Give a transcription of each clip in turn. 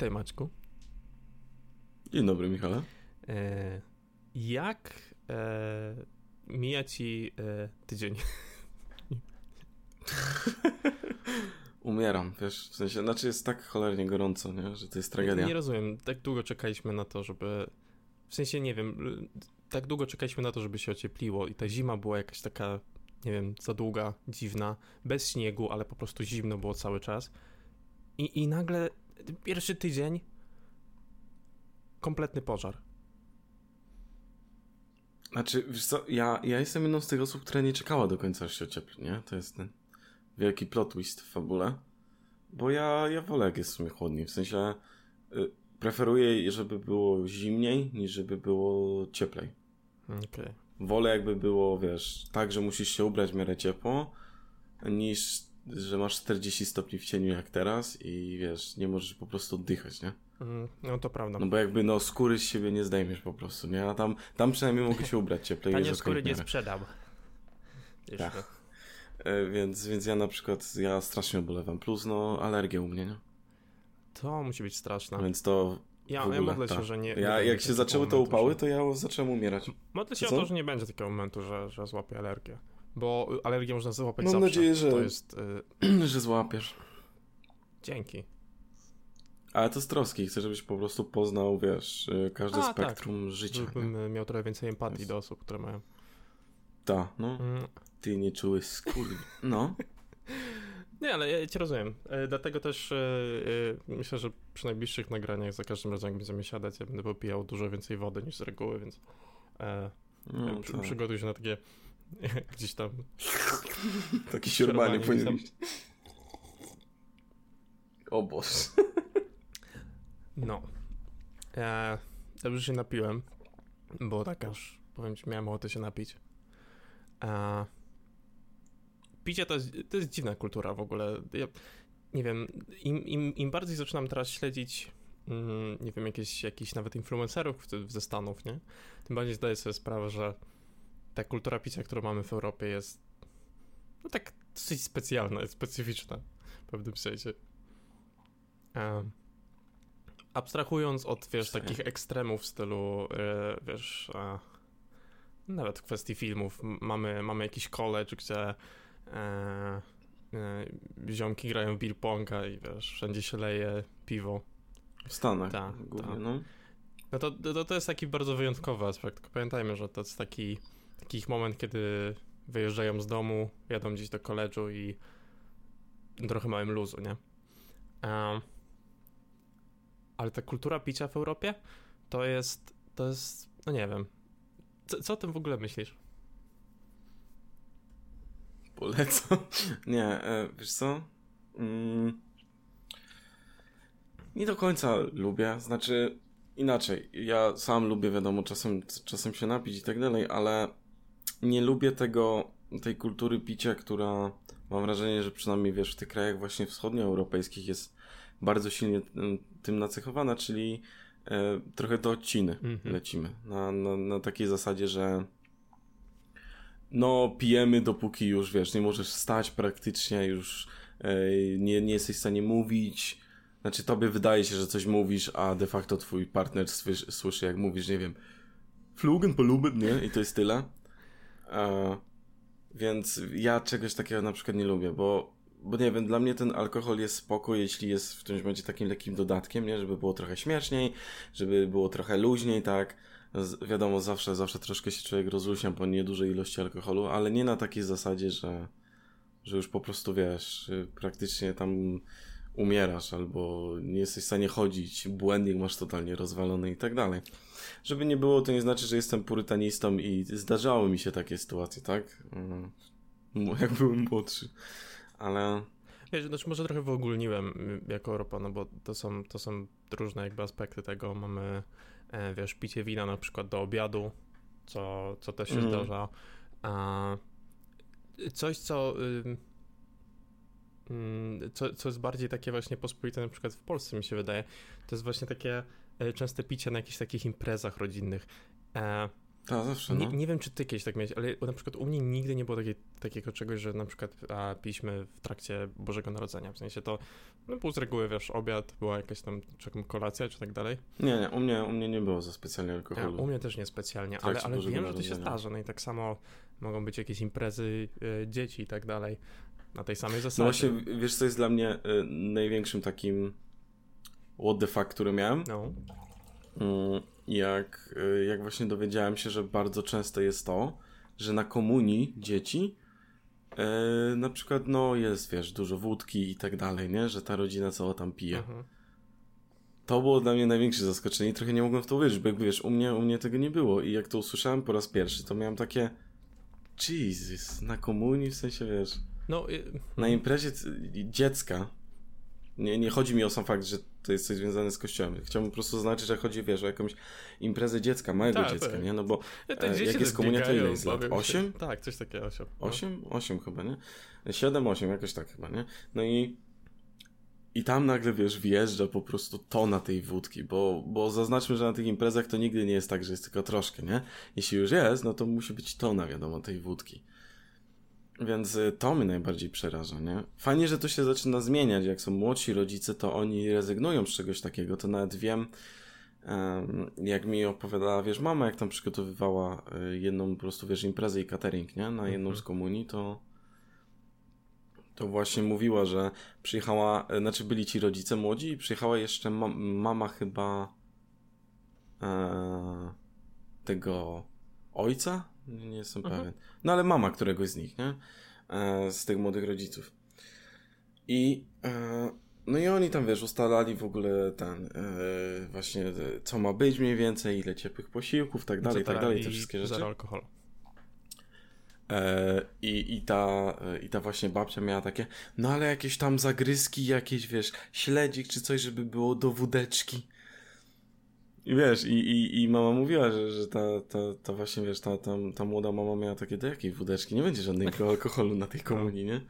Witaj Maćku. Dzień dobry Michale. E, jak e, mija ci e, tydzień? Umieram, wiesz, w sensie, znaczy jest tak cholernie gorąco, nie? że to jest tragedia. Nie rozumiem, tak długo czekaliśmy na to, żeby, w sensie nie wiem, tak długo czekaliśmy na to, żeby się ociepliło i ta zima była jakaś taka, nie wiem, za długa, dziwna, bez śniegu, ale po prostu zimno było cały czas. I, i nagle pierwszy tydzień kompletny pożar. Znaczy, wiesz co, ja, ja jestem jedną z tych osób, która nie czekała do końca, aż się ociepli, nie? To jest ten wielki plot twist w fabule. Bo ja, ja wolę, jak jest w sumie chłodniej. W sensie y, preferuję, żeby było zimniej, niż żeby było cieplej. Okay. Wolę, jakby było, wiesz, tak, że musisz się ubrać w miarę ciepło, niż że masz 40 stopni w cieniu jak teraz i wiesz, nie możesz po prostu oddychać, nie? Mm, no to prawda. No bo jakby no skóry z siebie nie zdejmiesz po prostu, nie? A tam, tam przynajmniej mogę się ubrać cieplej. Tanie skóry nie sprzedam. Tak. E, więc, więc ja na przykład, ja strasznie obolewam. Plus no alergia u mnie, nie? To musi być straszne. Więc to ja, ogóle, ja modlę się, tak. że nie. Ja, nie jak się zaczęły te upały, to ja zacząłem umierać. Modlę się o to, że nie będzie takiego momentu, że, że złapię alergię. Bo alergię można złapać Mam zawsze. nadzieję, że, to jest, y... że złapiesz. Dzięki. Ale to z troski. Chcę, żebyś po prostu poznał, wiesz, y, każde A, tak. spektrum tak. życia. Żebym nie? miał trochę więcej empatii jest... do osób, które mają. Tak, no. Mm. Ty nie czułeś skór. No. Nie, ale ja cię rozumiem. E, dlatego też e, e, myślę, że przy najbliższych nagraniach za każdym razem, jak będziemy siadać, ja będę popijał dużo więcej wody niż z reguły, więc no, przy, tak. przygotuj się na takie gdzieś tam... Takie siorbanie powinien być. O Boże. No. Ja dobrze się napiłem, bo tak aż, powiem ci, miałem ochotę się napić. A picie to jest, to jest dziwna kultura w ogóle. Ja, nie wiem, im, im, im bardziej zaczynam teraz śledzić mm, nie wiem, jakieś, jakichś nawet influencerów ze Stanów, nie? Tym bardziej zdaję sobie sprawę, że ta kultura picia, którą mamy w Europie jest no tak dosyć specjalna, jest specyficzna w pewnym sensie. Um, abstrahując od, wiesz, takich ekstremów w stylu, e, wiesz, e, nawet w kwestii filmów, mamy, mamy jakiś college, gdzie e, e, ziomki grają w beer ponga i wiesz, wszędzie się leje piwo. W Stanach ta, głównie, ta. no. No to, to, to jest taki bardzo wyjątkowy aspekt. Pamiętajmy, że to jest taki, taki ich moment, kiedy wyjeżdżają z domu, jadą gdzieś do koledżu i trochę małym luzu, nie? Um, ale ta kultura picia w Europie to jest, to jest, no nie wiem. Co, co o tym w ogóle myślisz? Polecam. Nie, e, wiesz co? Mm, nie do końca lubię. Znaczy, inaczej. Ja sam lubię, wiadomo, czasem, czasem się napić i tak dalej, ale nie lubię tego, tej kultury picia, która mam wrażenie, że przynajmniej wiesz, w tych krajach właśnie wschodnioeuropejskich jest bardzo silnie tym nacechowana, czyli e, trochę do odciny mm -hmm. lecimy. Na, na, na takiej zasadzie, że no pijemy dopóki już, wiesz, nie możesz stać praktycznie, już e, nie, nie jesteś w stanie mówić, znaczy tobie wydaje się, że coś mówisz, a de facto twój partner słyszy, słyszy jak mówisz, nie wiem, flugen polubet, nie? I to jest tyle. Więc ja czegoś takiego na przykład nie lubię, bo, bo nie wiem, dla mnie ten alkohol jest spoko, jeśli jest w którymś momencie takim lekkim dodatkiem, nie? Żeby było trochę śmieszniej, żeby było trochę luźniej, tak? Z, wiadomo, zawsze, zawsze troszkę się człowiek rozluźnia po niedużej ilości alkoholu, ale nie na takiej zasadzie, że, że już po prostu wiesz, praktycznie tam umierasz albo nie jesteś w stanie chodzić, błędnik masz totalnie rozwalony i tak dalej. Żeby nie było, to nie znaczy, że jestem purytanistą i zdarzały mi się takie sytuacje, tak? Mm, jak byłem młodszy. Ale... Wiesz, znaczy może trochę wyogólniłem y, jako Europa, no bo to są, to są różne jakby aspekty tego. Mamy, e, wiesz, picie wina na przykład do obiadu, co, co też się mm. zdarza. A coś, co... Mm, co, co jest bardziej takie właśnie pospolite na przykład w Polsce mi się wydaje, to jest właśnie takie e, częste picie na jakichś takich imprezach rodzinnych. E, Tak, zawsze, no. Nie, nie wiem, czy ty kiedyś tak miałeś, ale na przykład u mnie nigdy nie było takiej, takiego czegoś, że na przykład a, piliśmy w trakcie Bożego Narodzenia. W sensie to no, był z reguły, wiesz, obiad, była jakaś tam czy kolacja, czy tak dalej. Nie, nie, u mnie, u mnie nie było za specjalnie Ja, alkoholu. u mnie też nie specjalnie, ale, ale Bożego wiem, że to się zdarza. No i tak samo mogą być jakieś imprezy e, dzieci i tak dalej. Na tej samej No zasadzie. właśnie, wiesz co jest dla mnie y, największym takim what the fuck, który miałem? No. Mm, Jak, y, jak właśnie dowiedziałem się, że bardzo często jest to, że na komunii dzieci y, na przykład, no jest, wiesz, dużo wódki i tak dalej, nie? Że ta rodzina cała tam pije. Mhm. To było dla mnie największe zaskoczenie i trochę nie mogłem w to uwierzyć, bo jakby wiesz, u mnie, u mnie tego nie było i jak to usłyszałem po raz pierwszy, to miałem takie Jesus, na komunii w sensie, wiesz, No, y, na imprezie dziecka. Nie, nie chodzi mi o sam fakt, że to jest coś związane z kościołem. Chciałbym po prostu zaznaczyć, że chodzi, wiesz, o jakąś imprezę dziecka, małego Tak, dziecka, tak. nie? No bo te E, dzieci jak jest komunia, to ile jest lat? bawią się. Osiem? Tak, coś takiego, 8. No. 8? 8 chyba, nie? 7, 8, jakoś tak chyba, nie? No i i tam nagle, wiesz, wjeżdża po prostu tona tej wódki, bo, bo zaznaczmy, że na tych imprezach to nigdy nie jest tak, że jest tylko troszkę, nie? Jeśli już jest, no to musi być tona, wiadomo, tej wódki. Więc y, to mnie najbardziej przeraża, nie? Fajnie, że to się zaczyna zmieniać. Jak są młodsi rodzice, to oni rezygnują z czegoś takiego. To nawet wiem, em, jak mi opowiadała, wiesz, mama, jak tam przygotowywała y, jedną po prostu, wiesz, imprezę i catering, nie? Na jedną Mhm. z komunii, to to właśnie mówiła, że przyjechała, e, znaczy byli ci rodzice młodzi i przyjechała jeszcze ma mama chyba e, tego ojca? Nie, jestem Mhm. pewien. No ale mama któregoś z nich, nie? E, z tych młodych rodziców. I e, no i oni tam, wiesz, ustalali w ogóle ten, e, właśnie co ma być mniej więcej, ile ciepłych posiłków, tak dalej, tak dalej, te wszystkie rzeczy. Zero alkoholu. I, i, ta, I ta właśnie babcia miała takie, no ale jakieś tam zagryzki, jakieś wiesz, śledzik czy coś, żeby było do wódeczki. I wiesz, i, i, i mama mówiła, że, że ta, ta, ta właśnie, wiesz, ta, ta, ta młoda mama miała takie, do jakiej wódeczki? Nie będzie żadnego alkoholu na tej komunii, nie?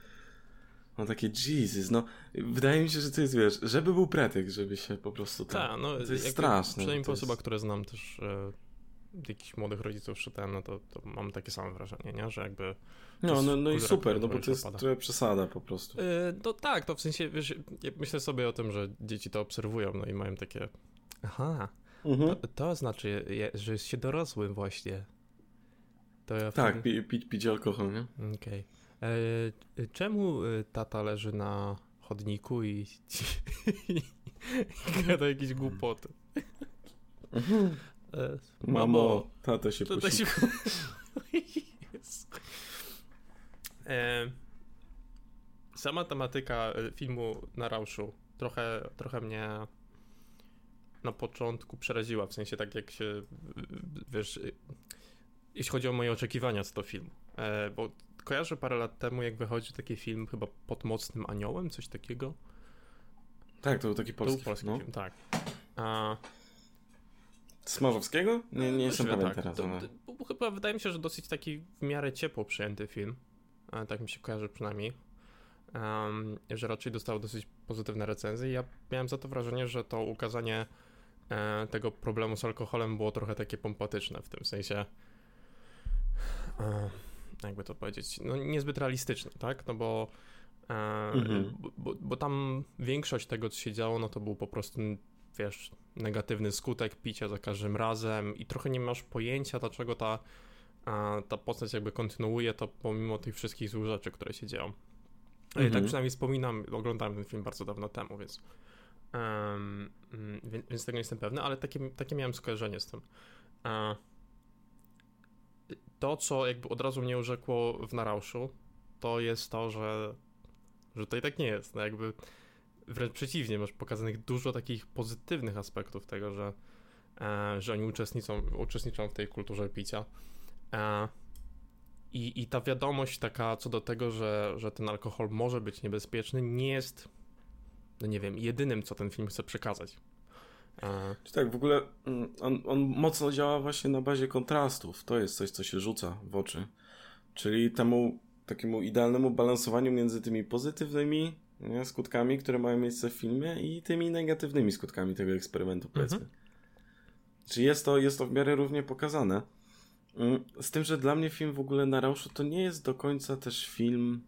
No takie, Jesus, no, wydaje mi się, że to jest, wiesz, żeby był pretekst, żeby się po prostu tam... Tak, no to jest straszne. Przynajmniej to po jest- osobach, które znam też e, jakichś młodych rodziców czytałem, no to, to mam takie same wrażenie, nie? Że jakby... No, no, no i super, no bo to jest trochę przesada po prostu. E, no tak, to w sensie, wiesz, myślę sobie o tym, że dzieci to obserwują, no i mają takie... Aha, Mhm. to, to znaczy, że jest się dorosłym właśnie. To ja Tak, wtedy... pi, pi, pić alkohol, nie? Okej. E, Czemu e, tata leży na chodniku i, i, gada jakieś głupoty? E, Mamo, tata się posi... się... E, Sama tematyka e, filmu na Rauszu trochę, trochę mnie na początku przeraziła, w sensie tak jak się, wiesz, jeśli chodzi o moje oczekiwania co do filmu, e, bo kojarzę parę lat temu, jak wychodził taki film chyba Pod Mocnym Aniołem, coś takiego. Tak, to był taki To polski, był polski no. film, tak. A, Smarzowskiego? Nie, nie jestem Możliwe, pewien teraz, To, ale... to, chyba wydaje mi się, że dosyć taki w miarę ciepło przyjęty film. E, tak mi się kojarzy przynajmniej. Em, że raczej dostał dosyć pozytywne recenzje. Ja miałem za to wrażenie, że to ukazanie tego problemu z alkoholem było trochę takie pompatyczne w tym sensie. E, jakby to powiedzieć, no niezbyt realistyczne, tak? No bo, e, Mhm. bo, bo, tam większość tego, co się działo, no to był po prostu, wiesz, negatywny skutek picia za każdym razem i trochę nie masz pojęcia, dlaczego ta, ta postać jakby kontynuuje to pomimo tych wszystkich złych rzeczy, które się dzieją. Mhm. Mhm. Tak przynajmniej wspominam, oglądałem ten film bardzo dawno temu, więc, mm, więc, tego nie jestem pewny, ale takie, takie miałem skojarzenie z tym. A, to, co jakby od razu mnie urzekło w Narauszu, to jest to, że, że tak nie jest. No jakby wręcz przeciwnie, masz pokazanych dużo takich pozytywnych aspektów tego, że, e, że oni uczestniczą, uczestniczą w tej kulturze picia. E, i, I ta wiadomość taka co do tego, że, że ten alkohol może być niebezpieczny, nie jest, no nie wiem, jedynym, co ten film chce przekazać. E, Czy tak, w ogóle mm, on, on mocno działa właśnie na bazie kontrastów. To jest coś, co się rzuca w oczy. Czyli temu takiemu idealnemu balansowaniu między tymi pozytywnymi nie, skutkami, które mają miejsce w filmie i tymi negatywnymi skutkami tego eksperymentu, powiedzmy. Czy jest to, jest to w miarę równie pokazane. Mm, z tym, że dla mnie film w ogóle na Rauszu to nie jest do końca też film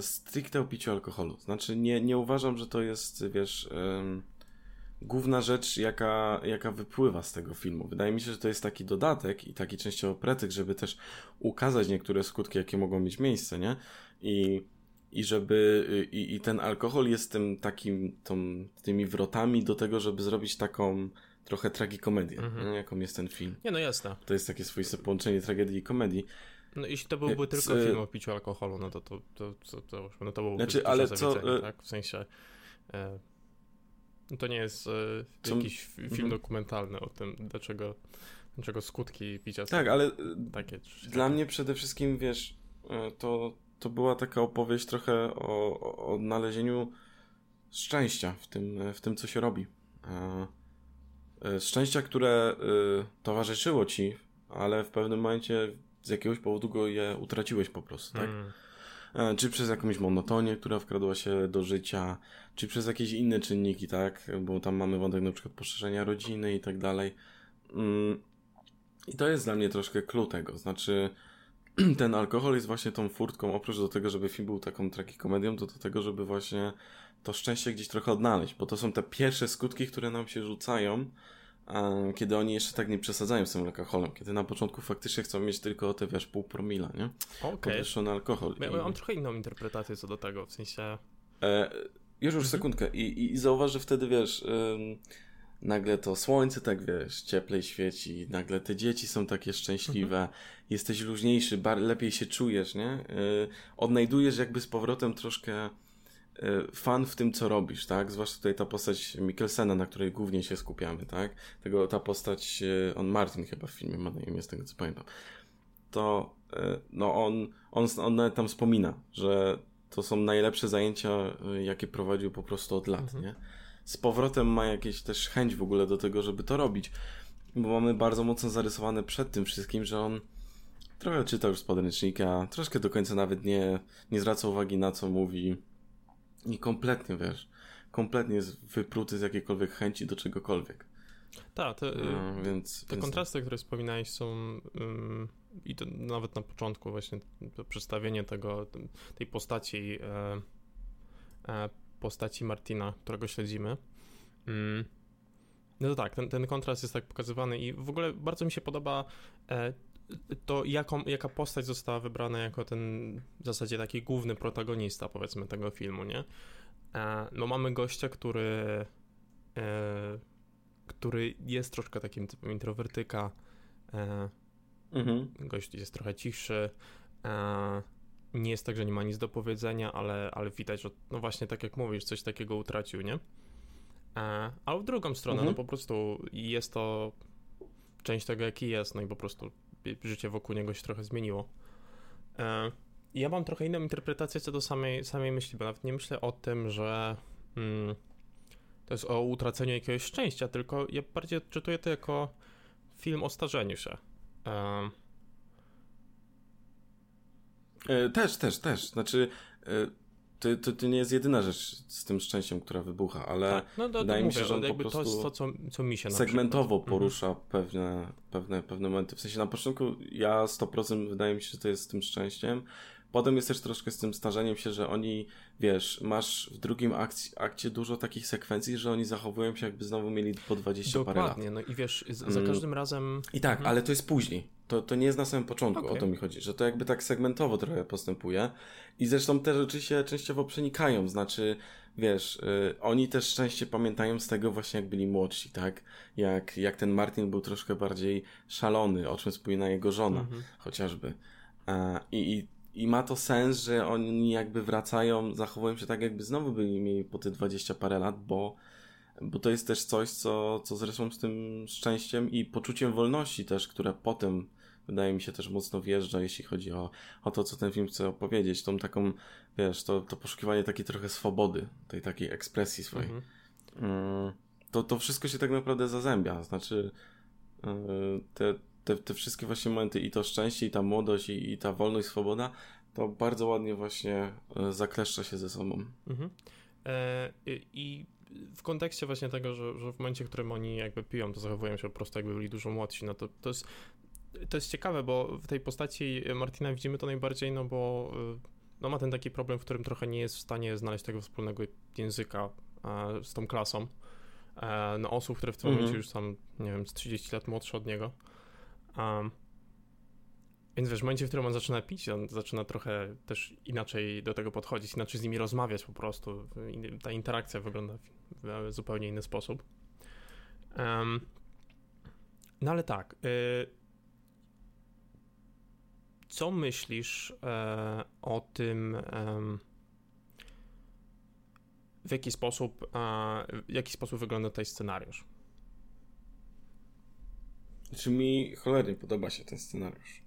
stricte o piciu alkoholu. Znaczy nie, nie uważam, że to jest, wiesz, główna rzecz, jaka, jaka wypływa z tego filmu. Wydaje mi się, że to jest taki dodatek i taki częściowo pretekst, żeby też ukazać niektóre skutki, jakie mogą mieć miejsce, nie? I, i żeby i, i ten alkohol jest tym takim, tą, tymi wrotami do tego, żeby zrobić taką trochę tragikomedię, mhm. jaką jest ten film. Nie, no jasne. To jest takie swoiste połączenie tragedii i komedii. No jeśli to byłby e, tylko film o piciu alkoholu, no to to, to, to, to, no to byłoby znaczy, ale co, e, tak? W sensie e, to nie jest e, jakiś co, film mhm. dokumentalny o tym, dlaczego, dlaczego skutki picia są Tak, ale e, takie, dla takie. mnie przede wszystkim, wiesz, to, to była taka opowieść trochę o, o odnalezieniu szczęścia w tym, w tym, co się robi. Szczęścia, które towarzyszyło ci, ale w pewnym momencie z jakiegoś powodu go je utraciłeś po prostu, tak? Mm. E, czy przez jakąś monotonię, która wkradła się do życia, czy przez jakieś inne czynniki, tak? Bo tam mamy wątek na przykład poszerzenia rodziny i tak dalej. Mm, I to jest dla mnie troszkę clue tego, znaczy ten alkohol jest właśnie tą furtką, oprócz do tego, żeby film był taką tragikomedią, to do tego, żeby właśnie to szczęście gdzieś trochę odnaleźć, bo to są te pierwsze skutki, które nam się rzucają, kiedy oni jeszcze tak nie przesadzają z tym alkoholem, kiedy na początku faktycznie chcą mieć tylko te, wiesz, pół promila, nie? Okay. alkohol. Ja, mam trochę inną interpretację co do tego, w sensie... E, już, już mhm. sekundkę. I, i zauważ, że wtedy, wiesz, ym, nagle to słońce tak, wiesz, cieplej świeci, nagle te dzieci są takie szczęśliwe, mhm. jesteś luźniejszy, bar- lepiej się czujesz, nie? Yy, odnajdujesz jakby z powrotem troszkę fan w tym, co robisz, tak? Zwłaszcza tutaj ta postać Mikkelsena, na której głównie się skupiamy, tak? Tego, ta postać, e, on Martin chyba w filmie ma na imię, z tego co pamiętam. To, e, no on, on, on nawet tam wspomina, że to są najlepsze zajęcia, jakie prowadził po prostu od lat, mhm. nie? Z powrotem ma jakieś też chęć w ogóle do tego, żeby to robić, bo mamy bardzo mocno zarysowane przed tym wszystkim, że on trochę czytał już z podręcznika, troszkę do końca nawet nie, nie zwraca uwagi na co mówi, i kompletnie, wiesz, kompletnie jest wypruty z jakiejkolwiek chęci do czegokolwiek. Tak, te, no, więc, te więc kontrasty, tak. które wspominałeś są um, i to nawet na początku właśnie to przedstawienie tego, tej postaci e, e, postaci Martina, którego śledzimy. No to tak, ten, ten kontrast jest tak pokazywany i w ogóle bardzo mi się podoba e, to jaką, jaka postać została wybrana jako ten w zasadzie taki główny protagonista, powiedzmy, tego filmu, nie? E, no mamy gościa, który e, który jest troszkę takim typem introwertyka. E, mhm. Gość jest trochę cichszy. E, nie jest tak, że nie ma nic do powiedzenia, ale, ale widać, że no właśnie tak jak mówisz, coś takiego utracił, nie? Ale w drugą stronę, mhm. no po prostu jest to część tego, jaki jest, no i po prostu życie wokół niego się trochę zmieniło. E, ja mam trochę inną interpretację co do samej, samej myśli, bo nawet nie myślę o tym, że mm, to jest o utraceniu jakiegoś szczęścia, tylko ja bardziej czytuję to jako film o starzeniu się. E, e też, też, też. Znaczy, to, to, to, nie jest jedyna rzecz z tym szczęściem, która wybucha, ale tak. no, to, wydaje mi się, że on po prostu to, to, co, co mi się segmentowo. Mhm. porusza mhm. pewne, pewne, pewne momenty. W sensie na początku ja 100% wydaje mi się, że to jest z tym szczęściem. Potem jest też troszkę z tym starzeniem się, że oni, wiesz, masz w drugim akcji, akcie dużo takich sekwencji, że oni zachowują się jakby znowu mieli po 20 Dokładnie, parę lat. Dokładnie, no i wiesz, za mm. każdym razem... I tak, mhm. ale to jest później. To, to nie jest na samym początku, okay. o to mi chodzi, że to jakby tak segmentowo trochę postępuje i zresztą te rzeczy się częściowo przenikają, znaczy, wiesz, y, oni też częściej pamiętają z tego właśnie jak byli młodsi, tak? Jak, jak ten Martin był troszkę bardziej szalony, o czym wspomina jego żona, mm -hmm. chociażby. A, i, i, I ma to sens, że oni jakby wracają, zachowują się tak, jakby znowu byli mieli po te 20 parę lat, bo bo to jest też coś, co, co zresztą z tym szczęściem i poczuciem wolności też, które potem wydaje mi się też mocno wjeżdża, jeśli chodzi o, o to, co ten film chce opowiedzieć. Tą taką, wiesz, to, to poszukiwanie takiej trochę swobody, tej takiej ekspresji swojej. Mhm. Mm, to, to wszystko się tak naprawdę zazębia. Znaczy, y, te, te, te wszystkie właśnie momenty i to szczęście, i ta młodość, i, i ta wolność, swoboda, to bardzo ładnie właśnie y, zakleszcza się ze sobą. Mhm. E, I w kontekście właśnie tego, że, że w momencie, w którym oni jakby piją, to zachowują się po prostu jakby byli dużo młodsi, no to, to jest to jest ciekawe, bo w tej postaci Martina widzimy to najbardziej, no bo no ma ten taki problem, w którym trochę nie jest w stanie znaleźć tego wspólnego języka z tą klasą. No osób, które w tym mhm. momencie już są, nie wiem, z 30 lat młodsze od niego. Um, więc wiesz, w momencie, w którym on zaczyna pić, on zaczyna trochę też inaczej do tego podchodzić, inaczej z nimi rozmawiać po prostu. Ta interakcja wygląda w zupełnie inny sposób. Um, no ale tak. Y, co myślisz e, o tym, w jaki sposób, w jaki sposób wygląda tutaj scenariusz? Czy mi cholernie podoba się ten scenariusz.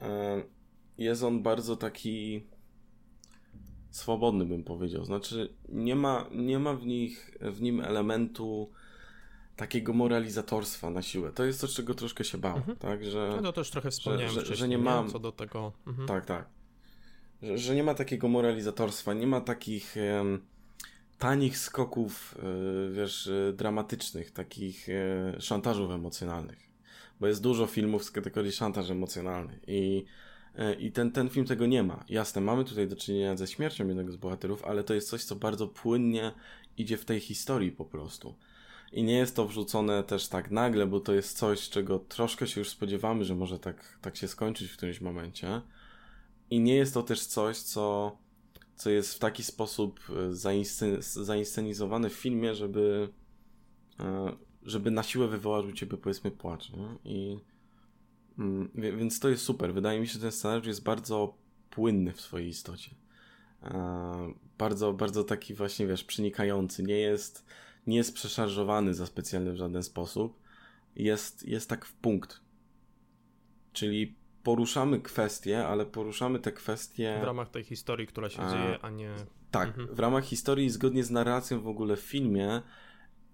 E, jest on bardzo taki swobodny, bym powiedział. Znaczy, nie ma, nie ma w, nich, w nim elementu takiego moralizatorstwa na siłę. To jest coś, czego troszkę się bałem, mhm. tak? Że, no to też trochę wspomniałem że, że, że nie mam co do tego. Mhm. Tak, tak. Że, że, nie ma takiego moralizatorstwa, nie ma takich um, tanich skoków, y, wiesz, y, dramatycznych, takich y, szantażów emocjonalnych bo jest dużo filmów z kategorii szantaż emocjonalny i, e, i ten, ten film tego nie ma. Jasne, mamy tutaj do czynienia ze śmiercią jednego z bohaterów, ale to jest coś, co bardzo płynnie idzie w tej historii po prostu. I nie jest to wrzucone też tak nagle, bo to jest coś, czego troszkę się już spodziewamy, że może tak, tak się skończyć w którymś momencie. I nie jest to też coś, co, co jest w taki sposób e, zainscen zainscenizowane w filmie, żeby, e, żeby na siłę wywołać u ciebie powiedzmy płacz, nie? I mm, więc to jest super. Wydaje mi się, że ten scenariusz jest bardzo płynny w swojej istocie. E, bardzo, bardzo taki właśnie, wiesz, przenikający. Nie jest, nie jest przeszarżowany za specjalny w żaden sposób. Jest, jest tak w punkt. Czyli poruszamy kwestie, ale poruszamy te kwestie... W ramach tej historii, która się a, dzieje, a nie... Tak, mhm. w ramach historii, zgodnie z narracją w ogóle w filmie,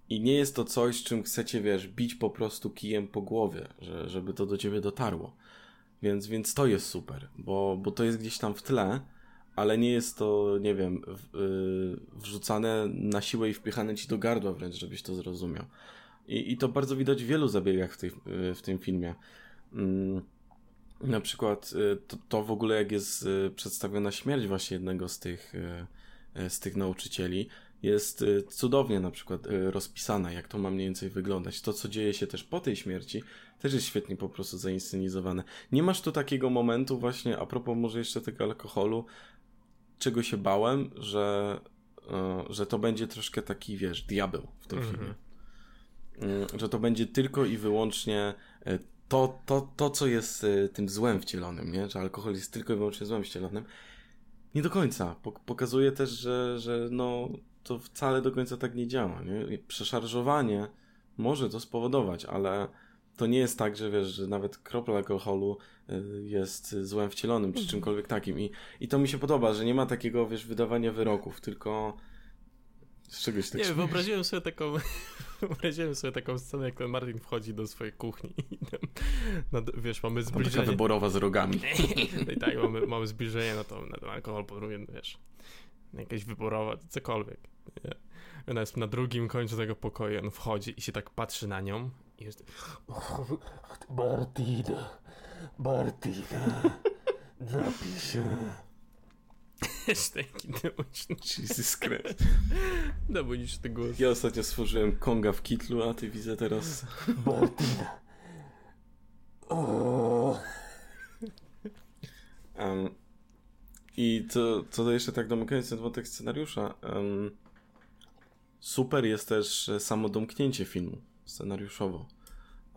i nie jest to coś, czym chcecie, wiesz, bić po prostu kijem po głowie, że, żeby to do ciebie dotarło. Więc, więc to jest super, bo, bo to jest gdzieś tam w tle, ale nie jest to, nie wiem, w, yy, wrzucane na siłę i wpychane ci do gardła wręcz, żebyś to zrozumiał. I, i to bardzo widać w wielu zabiegach w, tej, w tym filmie. Yy, na przykład yy, to, to w ogóle jak jest y, przedstawiona śmierć właśnie jednego z tych, y, y, z tych nauczycieli, jest y, cudownie na przykład y, rozpisana, jak to ma mniej więcej wyglądać. To, co dzieje się też po tej śmierci, też jest świetnie po prostu zainscenizowane. Nie masz tu takiego momentu właśnie, a propos może jeszcze tego alkoholu, czego się bałem, że, y, że to będzie troszkę taki, wiesz, diabeł w tym mhm. filmie. Że to będzie tylko i wyłącznie to, to, to, co jest tym złem wcielonym, nie? Że alkohol jest tylko i wyłącznie złem wcielonym. Nie do końca. Pokazuje też, że, że no, to wcale do końca tak nie działa. Nie? Przeszarżowanie może to spowodować, ale to nie jest tak, że wiesz, że nawet kropla alkoholu jest złem wcielonym, czy mhm. czymkolwiek takim. I, I to mi się podoba, że nie ma takiego, wiesz, wydawania wyroków, tylko z czegoś tak Nie, wyobraziłem sobie taką wyobraziłem sobie taką scenę, jak ten Martin wchodzi do swojej kuchni i tam, no, wiesz, mamy zbliżenie. Taka wyborowa z rogami. I tak, mamy, mamy zbliżenie na, to, na ten alkohol, po drugie, wiesz, jakaś wyborowa, cokolwiek. Nie? Ona jest na drugim końcu tego pokoju, on wchodzi i się tak patrzy na nią i jest... Martina, Martina, napij się. Jeszcze taki demoniczny. Jesus Christ. Demoniczny głos. Ja ostatnio stworzyłem Konga w kitlu, a ty widzę teraz... Martina. Um, I to, co jeszcze tak domykając ten wątek scenariusza, um, super jest też e, samo domknięcie filmu scenariuszowo,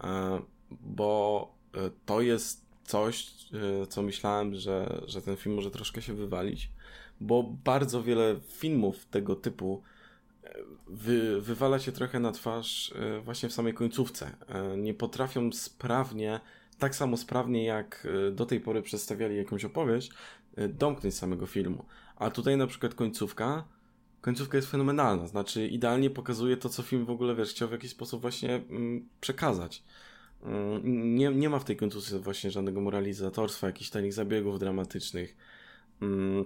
e, bo to jest coś, co myślałem, że, że ten film może troszkę się wywalić, bo bardzo wiele filmów tego typu wy, wywala się trochę na twarz właśnie w samej końcówce. Nie potrafią sprawnie, tak samo sprawnie jak do tej pory przedstawiali jakąś opowieść, domknąć samego filmu. A tutaj na przykład końcówka końcówka jest fenomenalna, znaczy idealnie pokazuje to, co film w ogóle, wiesz, chciał w jakiś sposób właśnie mm, przekazać. Mm, nie, nie ma w tej końcówce właśnie żadnego moralizatorstwa, jakichś takich zabiegów dramatycznych. Mm,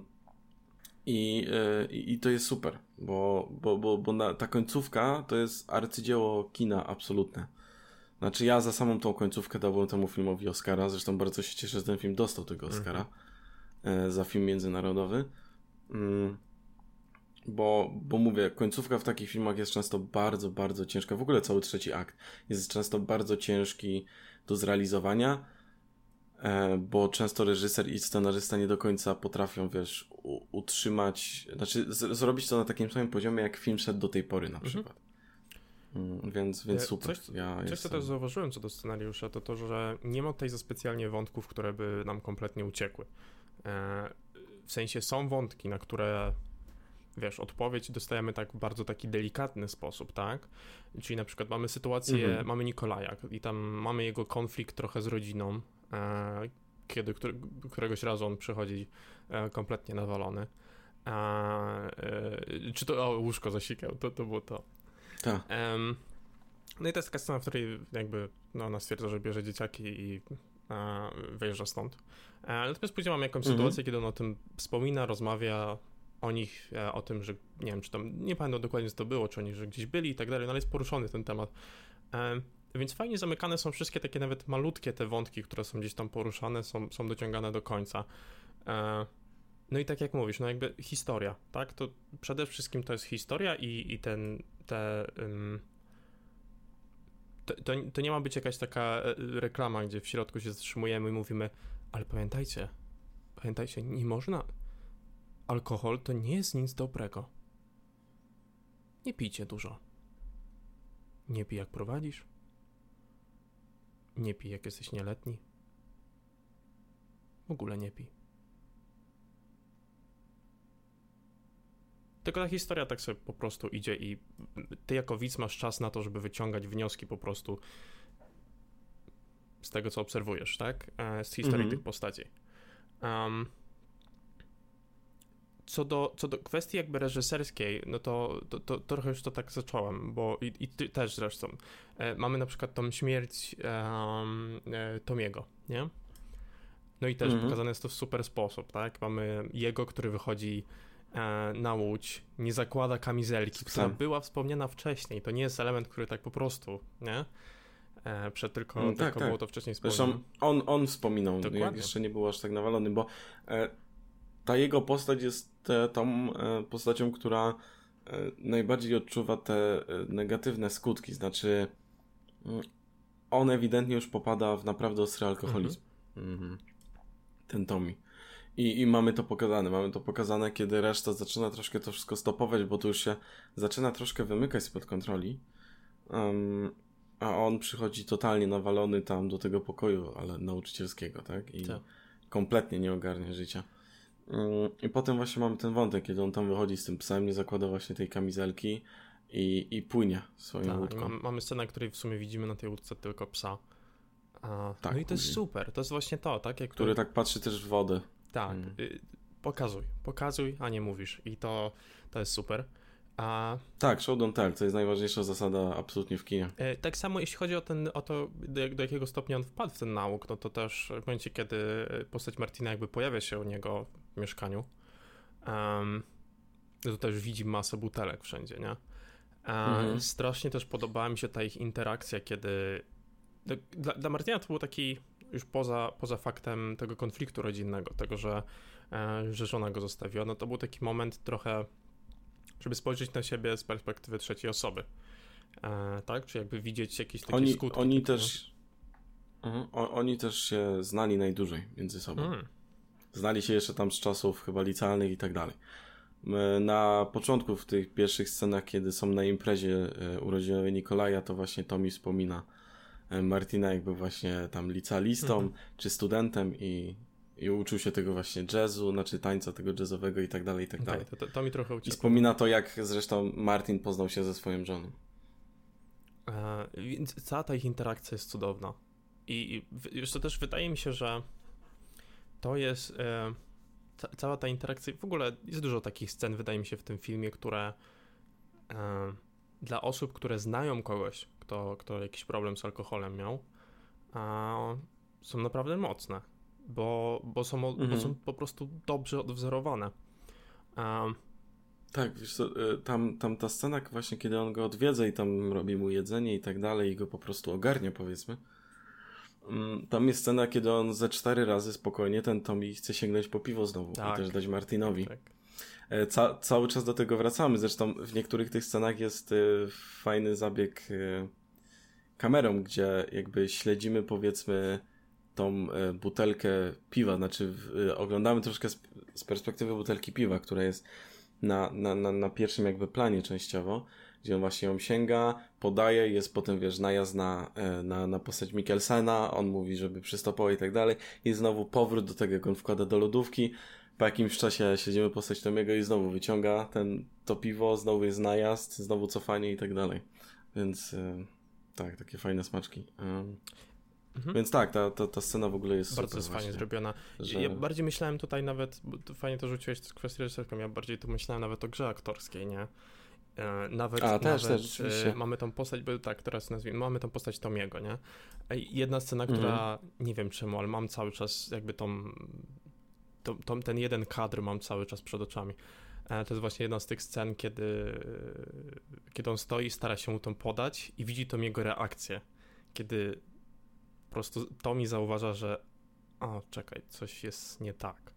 i, yy, I to jest super, bo, bo, bo, bo na, ta końcówka to jest arcydzieło kina absolutne. Znaczy ja za samą tą końcówkę dałbym temu filmowi Oscara, zresztą bardzo się cieszę, że ten film dostał tego Oscara mhm. za film międzynarodowy. Mm, bo, bo mówię, końcówka w takich filmach jest często bardzo, bardzo ciężka. W ogóle cały trzeci akt jest często bardzo ciężki do zrealizowania, e, bo często reżyser i scenarzysta nie do końca potrafią, wiesz, utrzymać, znaczy zrobić to na takim samym poziomie, jak film szedł do tej pory na mhm. przykład. Mhm. Więc, więc super. Coś, ja coś jestem... co też zauważyłem co do scenariusza, to to, że nie ma tutaj za specjalnie wątków, które by nam kompletnie uciekły. E, w sensie są wątki, na które wiesz, odpowiedź dostajemy tak w bardzo taki delikatny sposób, tak? Czyli na przykład mamy sytuację, mhm. mamy Nikolaja i tam mamy jego konflikt trochę z rodziną, e, kiedy który, któregoś razu on przychodzi e, kompletnie nawalony. E, e czy to, o, łóżko zasikał, to, to było to. Tak. no i to jest taka scena, w której jakby no, ona stwierdza, że bierze dzieciaki i e, wyjeżdża stąd. Natomiast później mamy jakąś mhm. sytuację, kiedy on o tym wspomina, rozmawia, o nich, e, o tym, że nie wiem, czy tam, nie pamiętam dokładnie co to było, czy oni, że gdzieś byli i tak dalej, no ale jest poruszony ten temat. E, więc fajnie zamykane są wszystkie takie nawet malutkie te wątki, które są gdzieś tam poruszane, są, są dociągane do końca. E, no i tak jak mówisz, no jakby historia, tak? To przede wszystkim to jest historia i, i ten, te... Um, to, to, to, nie ma być jakaś taka reklama, gdzie w środku się zatrzymujemy i mówimy, ale pamiętajcie, pamiętajcie, nie można, Alkohol to nie jest nic dobrego. Nie pijcie dużo. Nie pij jak prowadzisz. Nie pij jak jesteś nieletni. W ogóle nie pij. Tylko ta historia tak sobie po prostu idzie i ty jako widz masz czas na to, żeby wyciągać wnioski po prostu z tego, co obserwujesz, tak? E, z historii mm -hmm. tych postaci. Um, co do, co do kwestii jakby reżyserskiej, no to, to, to, to trochę już to tak zacząłem, bo i, i ty też zresztą. E, mamy na przykład tą śmierć e, Tomiego, nie? No i też mhm. pokazane jest to w super sposób, tak? Mamy jego, który wychodzi e, na łódź, nie zakłada kamizelki, która była wspomniana wcześniej. To nie jest element, który tak po prostu, nie? E, przed tylko, mm, tak, tylko tak. było to wcześniej wspomniane. Zresztą on, on wspominał, Dokładnie. jeszcze nie był aż tak nawalony, bo e, ta jego postać jest e, tą e, postacią, która e, najbardziej odczuwa te negatywne skutki. Znaczy, mm, on ewidentnie już popada w naprawdę ostry alkoholizm. Mhm. Ten Tommy. I, I mamy to pokazane. Mamy to pokazane, kiedy reszta zaczyna troszkę to wszystko stopować, bo to już się zaczyna troszkę wymykać spod kontroli. Um, a on przychodzi totalnie nawalony tam do tego pokoju, ale nauczycielskiego, tak? I tak. kompletnie nie ogarnia życia. Mm, I potem właśnie mamy ten wątek, kiedy on tam wychodzi z tym psem, nie zakłada właśnie tej kamizelki i, i płynie swoją tak, łódką. mamy scenę, której w sumie widzimy na tej łódce tylko psa. A, tak, no i to jest super, to jest właśnie to, tak? Jak Który tak patrzy też w wodę. Tak, mm. y, pokazuj, pokazuj, a nie mówisz i to, to jest super. A... Tak, show don't tell, to jest najważniejsza zasada absolutnie w kinie. E, tak samo jeśli chodzi o, ten, o to, do, do, jakiego stopnia on wpadł w ten nauk, no to też w momencie, kiedy postać Martina jakby pojawia się u niego mieszkaniu, um, to też widzi masę butelek wszędzie, nie? mhm. Strasznie też podobała mi się ta ich interakcja, kiedy dla, dla Martina to był taki już poza, poza faktem tego konfliktu rodzinnego, tego, że, e, że żona go zostawiła, no to był taki moment trochę żeby spojrzeć na siebie z perspektywy trzeciej osoby. E, tak? Czy jakby widzieć jakieś takie oni, skutki. Oni też. Uh, oni też się znali najdłużej między sobą. Hmm. Znali się jeszcze tam z czasów chyba licealnych i tak dalej. Na początku, w tych pierwszych scenach, kiedy są na imprezie e, urodzinowej Nikolaja, to właśnie Tommy wspomina e, Martina jakby właśnie tam licealistą mhm. czy studentem i i uczył się tego właśnie jazzu, znaczy tańca tego jazzowego i tak dalej, i tak dalej. to, to, to, mi trochę uciekło. I wspomina to, jak zresztą Martin poznał się ze swoją żoną. E, więc cała ta ich interakcja jest cudowna. I, i już to też wydaje mi się, że to jest e, ca, cała ta interakcja, w ogóle jest dużo takich scen, wydaje mi się, w tym filmie, które e, dla osób, które znają kogoś, kto, kto jakiś problem z alkoholem miał, są naprawdę mocne bo, bo, są, mhm. bo są po prostu dobrze odwzorowane. Um, Tak, wiesz co, y, tam, tam ta scena właśnie, kiedy on go odwiedza i tam robi mu jedzenie i tak dalej i go po prostu ogarnia, powiedzmy. Mm, tam jest scena, kiedy on ze cztery razy spokojnie ten Tommy chce sięgnąć po piwo znowu tak. i też dać Martinowi. Tak. E, ca cały czas do tego wracamy. Zresztą w niektórych tych scenach jest y, fajny zabieg y, kamerą, gdzie jakby śledzimy powiedzmy tą butelkę piwa, znaczy oglądamy troszkę z, z perspektywy butelki piwa, która jest na, na, na, na pierwszym jakby planie częściowo, gdzie on właśnie ją sięga, podaje, jest potem, wiesz, najazd na, e, na, na postać Mikkelsena, on mówi, żeby przystopował i tak dalej, i znowu powrót do tego, jak on wkłada do lodówki, po jakimś czasie siedzimy postać Tomiego i znowu wyciąga ten, to piwo, znowu jest najazd, znowu cofanie i tak dalej. Więc e, tak, takie fajne smaczki. Mhm. Więc tak, ta, ta, ta scena w ogóle jest Bardzo jest fajnie zrobiona. Że... Ja bardziej myślałem tutaj nawet, bo fajnie to rzuciłeś z kwestią reżyserską, ja bardziej tu myślałem nawet o grze aktorskiej, nie? E, nawet, A, też, nawet też, e, mamy tą postać, bo tak, teraz nazwijmy, mamy tą postać Tomiego, nie? Jedna scena, mhm. która, nie wiem czemu, ale mam cały czas jakby tą, tą, tą, ten jeden kadr mam cały czas przed oczami. E, to jest właśnie jedna z tych scen, kiedy, kiedy on stoi, stara się mu tą podać i widzi tą jego reakcję. Kiedy po prostu Tommy zauważa, że a, czekaj, coś jest nie tak.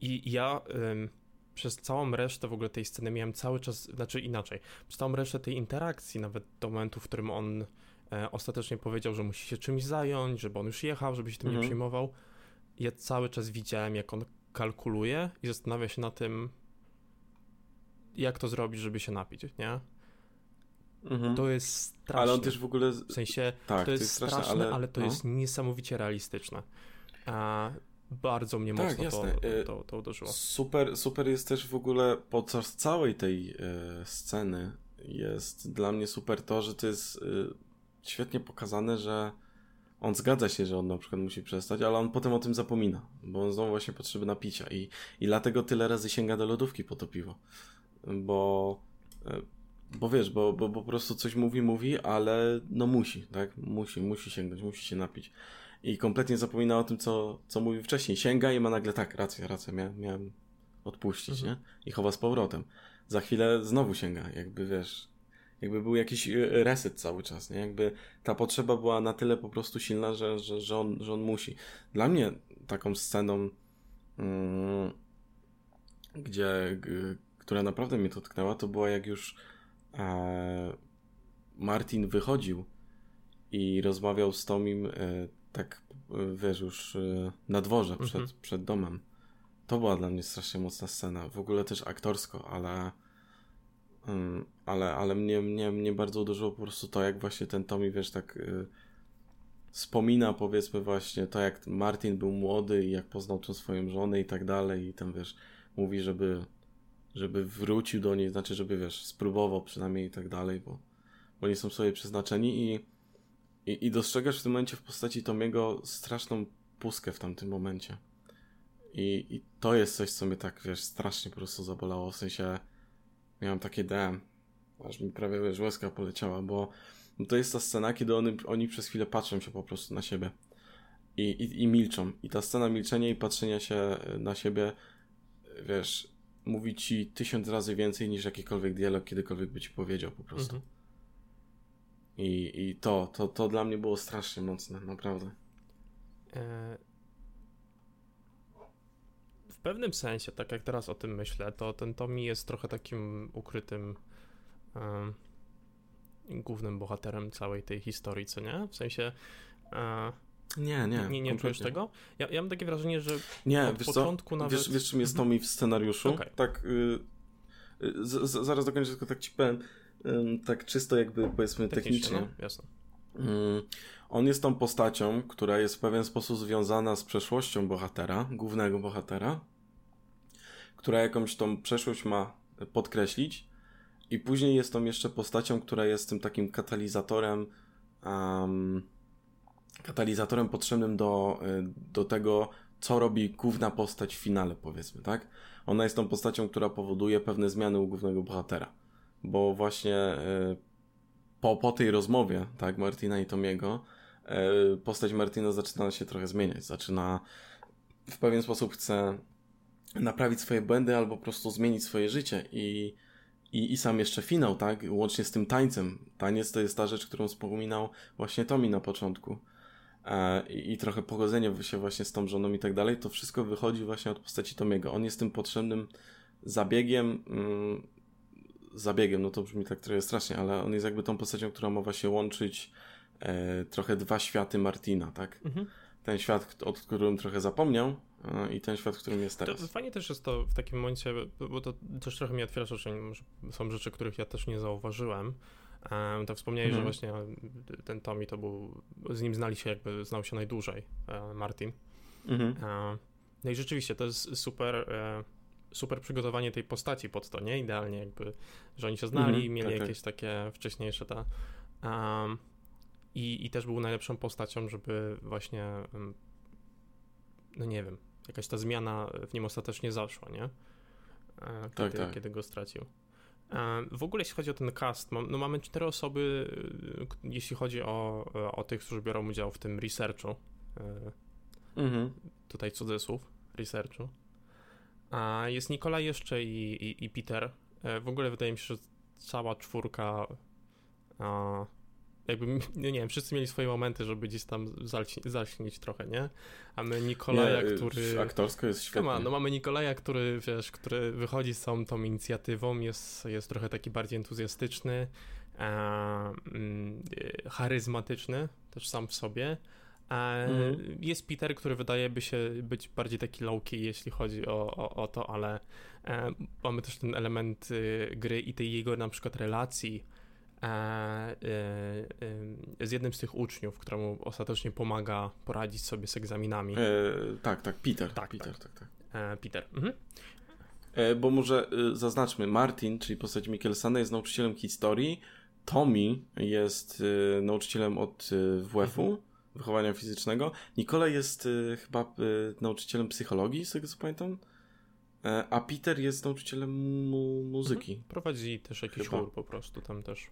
I ja ym, przez całą resztę w ogóle tej sceny miałem cały czas, znaczy inaczej, przez całą resztę tej interakcji, nawet do momentu, w którym on e, ostatecznie powiedział, że musi się czymś zająć, żeby on już jechał, żeby się tym mhm. nie przejmował, ja cały czas widziałem, jak on kalkuluje i zastanawia się na tym, jak to zrobić, żeby się napić, nie? Mhm. To jest straszne. Ale on też w ogóle. W sensie, tak, to, jest to jest straszne, straszne ale... ale, to no. jest niesamowicie realistyczne. A bardzo mnie tak, mocno to, y, to, to, uderzyło. Super, super jest też w ogóle podczas całej tej e, sceny jest dla mnie super to, że to jest e, świetnie pokazane, że on zgadza się, że on na przykład musi przestać, ale on potem o tym zapomina, bo on znowu właśnie potrzeby napicia i, i dlatego tyle razy sięga do lodówki po to piwo, bo bo wiesz, bo, bo, bo po prostu coś mówi, mówi, ale no musi, tak? Musi, musi sięgnąć, musi się napić. I kompletnie zapomina o tym, co, co mówił wcześniej. Sięga i ma nagle tak, rację, rację, miałem, miałem odpuścić, mhm. nie? I chowa z powrotem. Za chwilę znowu sięga, jakby wiesz, jakby był jakiś y, reset cały czas, nie? Jakby ta potrzeba była na tyle po prostu silna, że, że, że, on, że on musi. Dla mnie taką sceną, mm, gdzie, która naprawdę mnie dotknęła, to była jak już e, Martin wychodził i rozmawiał z Tomim e, tak, e, wiesz, już e, na dworze przed, mhm. przed domem. To była dla mnie strasznie mocna scena. W ogóle też aktorsko, ale mm, ale, ale mnie, mnie, mnie bardzo uderzyło po prostu to, jak właśnie ten Tommy, wiesz, tak y, wspomina powiedzmy właśnie to, jak Martin był młody i jak poznał tą swoją żonę i tak dalej i tam, wiesz, mówi, żeby żeby wrócił do niej, znaczy, żeby wiesz, spróbował przynajmniej i tak dalej, bo, bo nie są sobie przeznaczeni i, i, i dostrzegasz w tym momencie w postaci Tomiego straszną pustkę w tamtym momencie. I, I to jest coś, co mnie tak, wiesz, strasznie po prostu zabolało, w sensie miałem takie DM, aż mi prawie, wiesz, łezka poleciała, bo to jest ta scena, kiedy oni, oni przez chwilę patrzą się po prostu na siebie i, i, i milczą. I ta scena milczenia i patrzenia się na siebie, wiesz, mówi ci tysiąc razy więcej niż jakikolwiek dialog kiedykolwiek by ci powiedział po prostu. Mhm. I, I to, to, to dla mnie było strasznie mocne, naprawdę. E... W pewnym sensie, tak jak teraz o tym myślę, to ten Tommy jest trochę takim ukrytym e... głównym bohaterem całej tej historii, co nie? W sensie e... Nie, nie. Nie, nie czujesz tego? Ja, ja mam takie wrażenie, że nie, od wiesz początku co? nawet... Wiesz, wiesz czym jest to mi w scenariuszu? Okay. Tak, y, y, z, z, zaraz dokończę, tylko tak ci powiem, tak czysto jakby powiedzmy technicznie. technicznie. No, jasne. On jest tą postacią, która jest w pewien sposób związana z przeszłością bohatera, głównego bohatera, która jakąś tą przeszłość ma podkreślić i później jest tą jeszcze postacią, która jest tym takim katalizatorem um, katalizatorem potrzebnym do, y, do tego, co robi główna postać w finale, powiedzmy, tak? Ona jest tą postacią, która powoduje pewne zmiany u głównego bohatera. Bo właśnie y, po, po tej rozmowie, tak, Martina i Tomiego, y, postać Martina zaczyna się trochę zmieniać. Zaczyna w pewien sposób chce naprawić swoje błędy albo po prostu zmienić swoje życie i, i, i sam jeszcze finał, tak, łącznie z tym tańcem. Taniec to jest ta rzecz, którą wspominał właśnie Tomi na początku. E, i, i, trochę pogodzenie się właśnie z tą żoną i tak dalej, to wszystko wychodzi właśnie od postaci Tomiego. On jest tym potrzebnym zabiegiem, mm, zabiegiem, no to brzmi tak trochę strasznie, ale on jest jakby tą postacią, która ma właśnie łączyć e, trochę dwa światy Martina, tak? Mhm. Ten świat, o którym trochę zapomniał e, i ten świat, w którym jest teraz. To fajnie też jest to w takim momencie, bo to też trochę mi otwiera oczy, są rzeczy, których ja też nie zauważyłem, to wspomniałeś, mhm. że właśnie ten Tommy to był, z nim znali się jakby, znał się najdłużej, e, Martin. Mhm. No i rzeczywiście to jest super, e, super przygotowanie tej postaci pod to, nie? Idealnie jakby, że oni się znali, mhm, mieli tak, tak. jakieś tak. takie wcześniejsze te... Um, i, I też był najlepszą postacią, żeby właśnie, no nie wiem, jakaś ta zmiana w nim ostatecznie zaszła, nie? E, kiedy, tak, tak. kiedy go stracił. W ogóle jeśli chodzi o ten cast, no mamy cztery osoby, jeśli chodzi o, o tych, którzy biorą udział w tym researchu. Y, mhm. Tutaj cudzysłów, researchu. A jest Nikola jeszcze i, i, i Peter. E, w ogóle wydaje mi się, że cała czwórka jakby, nie wiem, wszyscy mieli swoje momenty, żeby gdzieś tam zalśnić trochę, nie? A my Nikolaja, nie, który... Aktorsko jest świetnie. Ma, no mamy Nikolaja, który, wiesz, który wychodzi z całą tą inicjatywą, jest, jest trochę taki bardziej entuzjastyczny, e, charyzmatyczny też sam w sobie. E, mhm. Jest Peter, który wydaje by się być bardziej taki low-key, jeśli chodzi o, o, o to, ale e, mamy też ten element y, gry i tej jego na przykład relacji E, e, z jednym z tych uczniów, któremu ostatecznie pomaga poradzić sobie z egzaminami. E, tak, tak, Peter. Tak, Peter, tak. tak, tak. E, Peter. Mhm. E, bo może e, zaznaczmy, Martin, czyli postać Mikkelsena jest nauczycielem historii, Tommy jest nauczycielem od WF-u, mhm. Wychowania fizycznego, Nikola jest chyba nauczycielem psychologii, z tego co pamiętam. A Peter jest nauczycielem mu muzyki. Mhm. Prowadzi też jakiś chyba. chór po prostu tam też.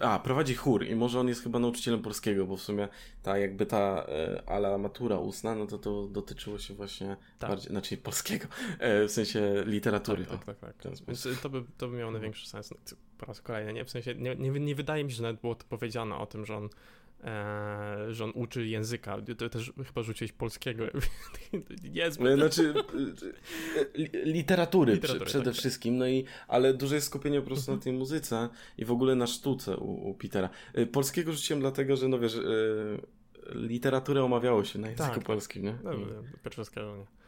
A, prowadzi chór i może on jest chyba nauczycielem polskiego, bo w sumie ta jakby ta e, ala matura ustna, no to to dotyczyło się właśnie tak. bardziej, znaczy polskiego, e, w sensie literatury. Tak, tak, tak. tak. Więc to by, to by miało największy sens. No, po raz kolejny, nie? W sensie nie, nie, nie wydaje mi się, że nawet było to powiedziane o tym, że on e, że on uczy języka. To też chyba rzuciłeś polskiego. Niezbyt. Znaczy e, literatury, literatury przede tak, tak. wszystkim, tak. no i ale duże jest skupienie po prostu mhm. na tej muzyce i w ogóle na sztuce u, u Petera. E, polskiego rzuciłem dlatego, że no wiesz, e, literaturę omawiało się na języku tak, polskim, nie? No, Pieczewskiego, nie.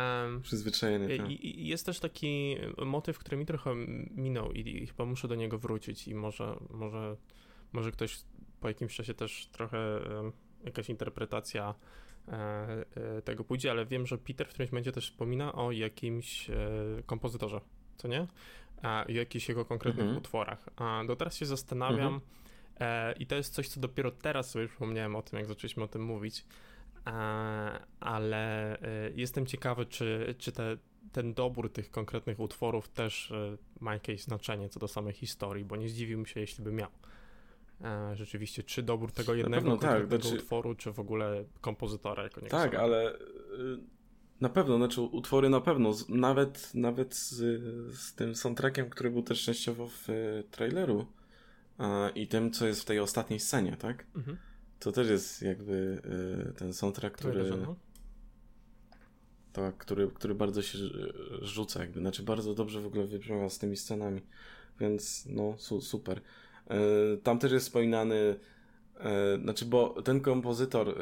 Um, Przyzwyczajenie, tak. I, jest też taki motyw, który mi trochę minął i, i, chyba muszę do niego wrócić i może, może, może ktoś po jakimś czasie też trochę jakaś interpretacja e, e, tego pójdzie, ale wiem, że Peter w którymś momencie też wspomina o jakimś e, kompozytorze, co nie? I o jakichś jego konkretnych mhm. utworach. A do teraz się zastanawiam mhm. i to jest coś, co dopiero teraz sobie przypomniałem o tym, jak zaczęliśmy o tym mówić, ale jestem ciekawy, czy, czy te, ten dobór tych konkretnych utworów też ma jakieś znaczenie co do samej historii, bo nie zdziwiłbym się, jeśli by miał. E, rzeczywiście, czy dobór tego jednego tak, znaczy... utworu, czy w ogóle kompozytora jako Tak, ale y, na pewno, znaczy utwory na pewno, nawet, nawet z, z tym soundtrackiem, który był też częściowo w y, traileru i tym, co jest w tej ostatniej scenie, tak? Mhm. To też jest jakby y, ten soundtrack, który... Tak, który, który bardzo się rzuca, jakby, znaczy bardzo dobrze w ogóle wybrzmiewa z tymi scenami, więc no su super. E, tam też jest wspominany, e, znaczy, bo ten kompozytor e,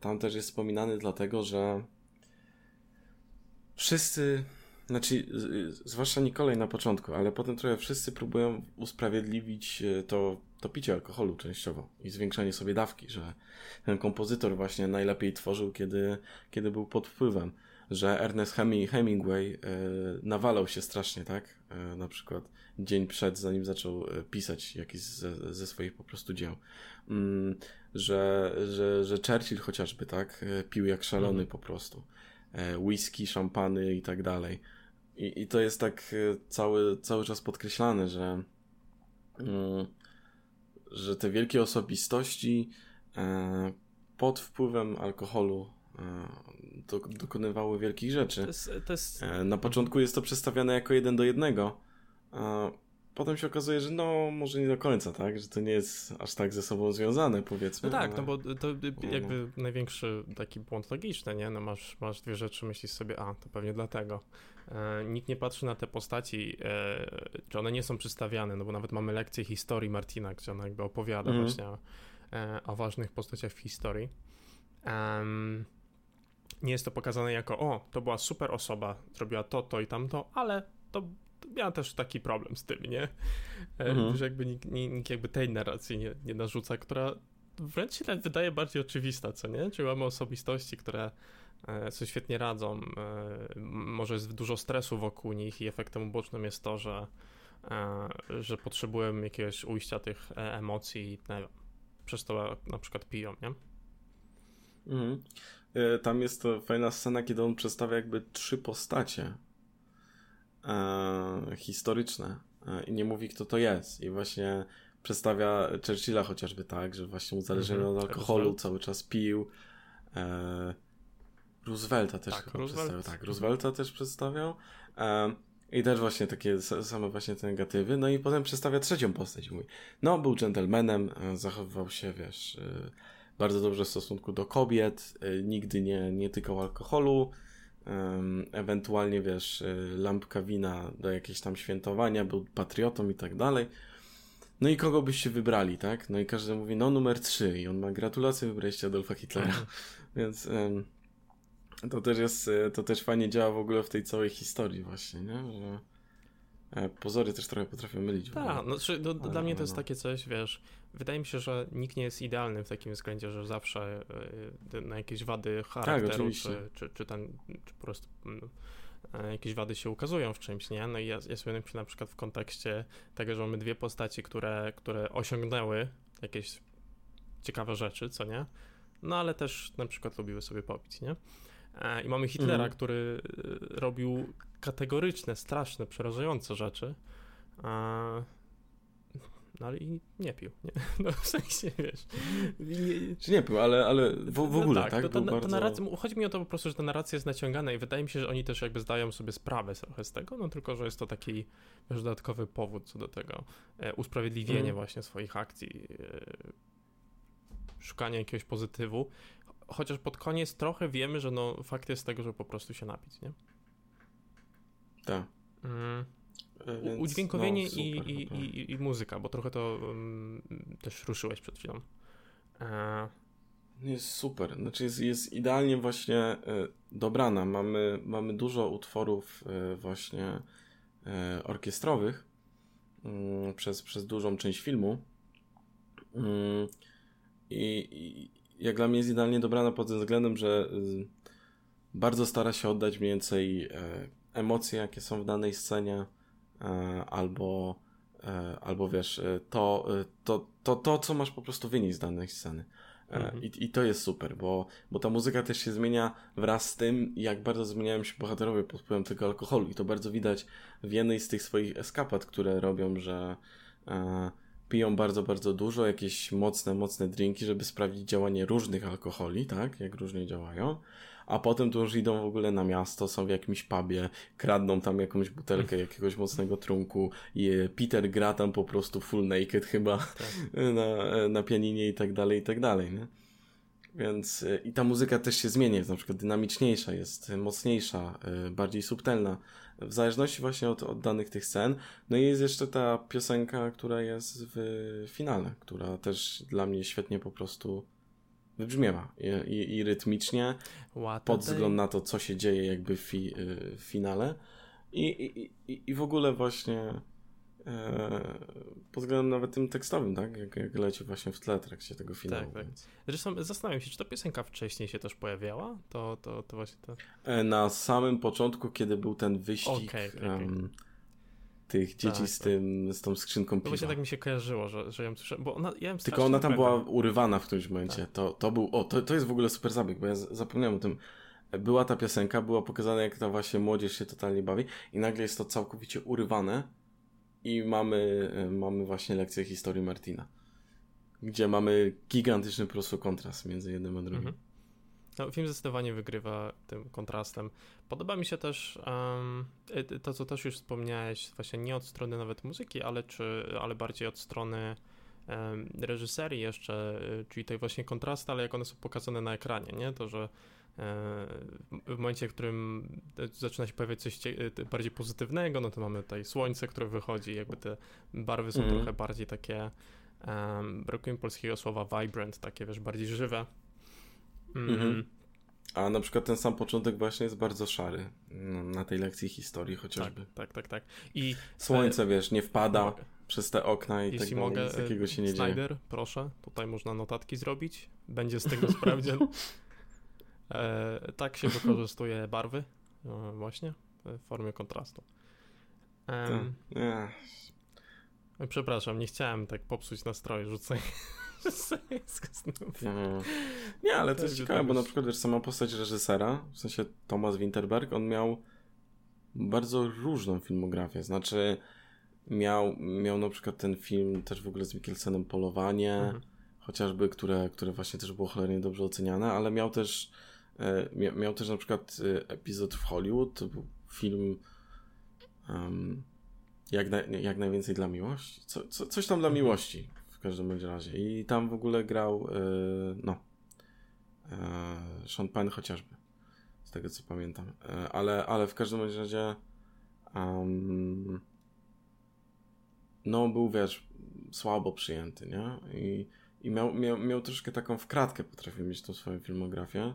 tam też jest wspominany dlatego, że wszyscy, znaczy, zwłaszcza Nikolaj na początku, ale potem trochę wszyscy próbują usprawiedliwić to, to picie alkoholu częściowo i zwiększanie sobie dawki, że ten kompozytor właśnie najlepiej tworzył, kiedy, kiedy był pod wpływem że Ernest Hemingway e, nawalał się strasznie, tak? E, na przykład dzień przed, zanim zaczął e, pisać jakiś ze, ze swoich po prostu dzieł. Mm, że, że, że Churchill chociażby, tak? Pił jak szalony mhm. po prostu. Whisky, szampany i tak dalej. I, I to jest tak cały, cały czas podkreślane, że, mm, że te wielkie osobistości pod wpływem alkoholu do, dokonywały wielkich rzeczy. To jest, to jest... Na początku jest to przedstawiane jako jeden do jednego, potem się okazuje, że no, może nie do końca, tak? Że to nie jest aż tak ze sobą związane, powiedzmy. No tak, ale... no bo to jakby największy taki błąd logiczny, nie? No masz, masz dwie rzeczy, myślisz sobie, a, to pewnie dlatego. E, nikt nie patrzy na te postaci, e, czy one nie są przedstawiane, no bo nawet mamy lekcję historii Martina, gdzie ona jakby opowiada mm -hmm. właśnie o, e, o, ważnych postaciach w historii. Um, nie jest to pokazane jako, o, to była super osoba, zrobiła to, to i tamto, ale to miałem też taki problem z tym, nie? E, mhm. Że jakby nikt, nikt, jakby tej narracji nie, nie narzuca, która wręcz się wydaje bardziej oczywista, co nie? Czyli mamy osobistości, które e, sobie świetnie radzą, e, może jest dużo stresu wokół nich i efektem ubocznym jest to, że, że potrzebują jakiegoś ujścia tych emocji i przez to na przykład piją, nie? Mhm. Tam jest to fajna scena, kiedy on przedstawia jakby trzy postacie e, historyczne e, i nie mówi, kto to jest. I właśnie przedstawia Churchilla chociażby tak, że właśnie uzależniony mm -hmm. od alkoholu, Roosevelt. cały czas pił. E, Roosevelta też tak, chyba Roosevelt. przedstawiał. Tak, Roosevelta też przedstawiał. E, I też właśnie takie same właśnie te negatywy. No i potem przedstawia trzecią postać. Mówi, no był gentlemanem, e, zachowywał się, wiesz, e, bardzo dobrze w stosunku do kobiet, nigdy nie, nie tykał alkoholu, ewentualnie wiesz, y, lampka wina do jakiegoś tam świętowania, był patriotą i tak dalej. No i kogo byście wybrali, tak? No i każdy mówi, no numer 3 i on ma gratulacje, wybraliście Adolfa Hitlera. Mhm. Więc to też jest, y, to też fajnie działa w ogóle w tej całej historii właśnie, nie? Że pozory też trochę potrafią mylić. Tak, no, znaczy, no, dla mnie to jest no. takie coś, wiesz, wydaje mi się, że nikt nie jest idealny w takim względzie, że zawsze y, na jakieś wady charakteru, tak, czy, czy, czy, ten, czy po prostu e, jakieś wady się ukazują w czymś, nie? No i ja, ja się na przykład w kontekście tego, że mamy dwie postaci, które, które osiągnęły jakieś ciekawe rzeczy, co nie? No ale też na przykład lubiły sobie popić, nie? E, I mamy Hitlera, mhm. który y, robił kategoryczne, straszne, przerażające rzeczy. No ale i nie pił, nie? No w sensie, wiesz. Nie... Czy nie pił, ale, ale w, w no ogóle, no tak? tak? To, to, bardzo... narracja, chodzi mi o to po prostu, że ta narracja jest naciągana i wydaje mi się, że oni też jakby zdają sobie sprawę trochę z tego, no tylko, że jest to taki wiesz, dodatkowy powód co do tego. E, usprawiedliwienie mm. właśnie swoich akcji, e, szukanie jakiegoś pozytywu. Chociaż pod koniec trochę wiemy, że no fakt jest tego, że po prostu się napić, nie? Tak. Mm. Więc, udźwiękowienie no, super, i, i, i, i, muzyka, bo trochę to um, też ruszyłeś przed chwilą. E... Jest super, znaczy jest, jest idealnie właśnie e, dobrana. Mamy, mamy dużo utworów e, właśnie e, orkiestrowych mm, przez, przez dużą część filmu. Mm, I jak dla mnie jest idealnie dobrana pod tym względem, że y, bardzo stara się oddać mniej więcej e, emocje, jakie są w danej scenie E, albo, e, albo wiesz, to, to, to, to, co masz po prostu wynieść z danej sceny. Mhm. I, I to jest super, bo, bo ta muzyka też się zmienia wraz z tym, jak bardzo zmieniają się bohaterowie pod wpływem tego alkoholu. I to bardzo widać w jednej z tych swoich eskapad, które robią, że e, piją bardzo, bardzo dużo, jakieś mocne, mocne drinki, żeby sprawdzić działanie różnych alkoholi, tak? Jak różnie działają a potem to już idą w ogóle na miasto, są w jakimś pubie, kradną tam jakąś butelkę jakiegoś mocnego trunku i Peter gra tam po prostu full naked chyba tak. na, na pianinie i tak dalej, i tak dalej, nie? Więc i ta muzyka też się zmienia, jest na przykład dynamiczniejsza, jest mocniejsza, bardziej subtelna, w zależności właśnie od, od danych tych scen. No i jest jeszcze ta piosenka, która jest w finale, która też dla mnie świetnie po prostu wybrzmiewa i, i, i rytmicznie pod względem na to, co się dzieje jakby w, fi, y, w finale i, i, i, w ogóle właśnie pod względem nawet tym tekstowym, tak? Jak, jak leci właśnie w tle trakcie tego finału. Tak, tak. Zresztą zastanawiam się, czy ta piosenka wcześniej się też pojawiała? To, to, to właśnie to... E, na samym początku, kiedy był ten wyścig okay, okay, okay. Um, tych dzieci tak, z, tak. tym, z tą skrzynką piwa. To właśnie tak mi się kojarzyło, że, że ją słyszałem, bo ona, ja Tylko ona tam była urywana w którymś momencie. Tak. To, to był, o, to, to jest w ogóle super zabieg, bo ja zapomniałem o tym. Była ta piosenka, była pokazana jak ta właśnie młodzież się totalnie bawi i nagle jest to całkowicie urywane i mamy, mamy właśnie lekcję historii Martina, gdzie mamy gigantyczny po prostu kontrast między jednym a drugim. Mhm. No, film zdecydowanie wygrywa tym kontrastem. Podoba mi się też um, to, co też już wspomniałeś, właśnie nie od strony nawet muzyki, ale, czy, ale bardziej od strony um, reżyserii jeszcze, y, czyli tej właśnie kontrasty, ale jak one są pokazane na ekranie, nie? To, że w momencie, w którym zaczyna się pojawiać coś bardziej pozytywnego, no to mamy tutaj słońce, które wychodzi, jakby te barwy są mm. trochę bardziej takie, um, brakuje mi polskiego słowa vibrant, takie wiesz, bardziej żywe. Mm. Mm. A na przykład ten sam początek właśnie jest bardzo szary no, na tej lekcji historii chociażby. Tak, tak, tak. tak. I słońce, e, wiesz, nie wpada mogę. przez te okna i Jeśli tak mogę, nic takiego się nie Snyder, dzieje. proszę, tutaj można notatki zrobić. Będzie z tego sprawdzian. E, tak się wykorzystuje barwy, e, właśnie, w formie kontrastu. Um, Przepraszam, nie chciałem tak popsuć nastroju, rzucaj. No. Nie, ale to jest ciekawe, bo na przykład wiesz, sama postać reżysera, w sensie Thomas Winterberg, on miał bardzo różną filmografię. Znaczy, miał, miał na przykład ten film też w ogóle z Mikkelsenem Polowanie, mhm. chociażby, które, które właśnie też było cholernie dobrze oceniane, ale miał też E, miał też na przykład e, epizod w Hollywood, to był film um, jak, na, jak najwięcej dla miłości. Co, co, coś tam dla mhm. miłości w każdym bądź razie. I tam w ogóle grał e, no e, Sean Penn chociażby. Z tego co pamiętam. E, ale, ale w każdym bądź razie um, no był wiesz słabo przyjęty, nie? I, i miał, miał, miał troszkę taką wkratkę, potrafił mieć tą swoją filmografię.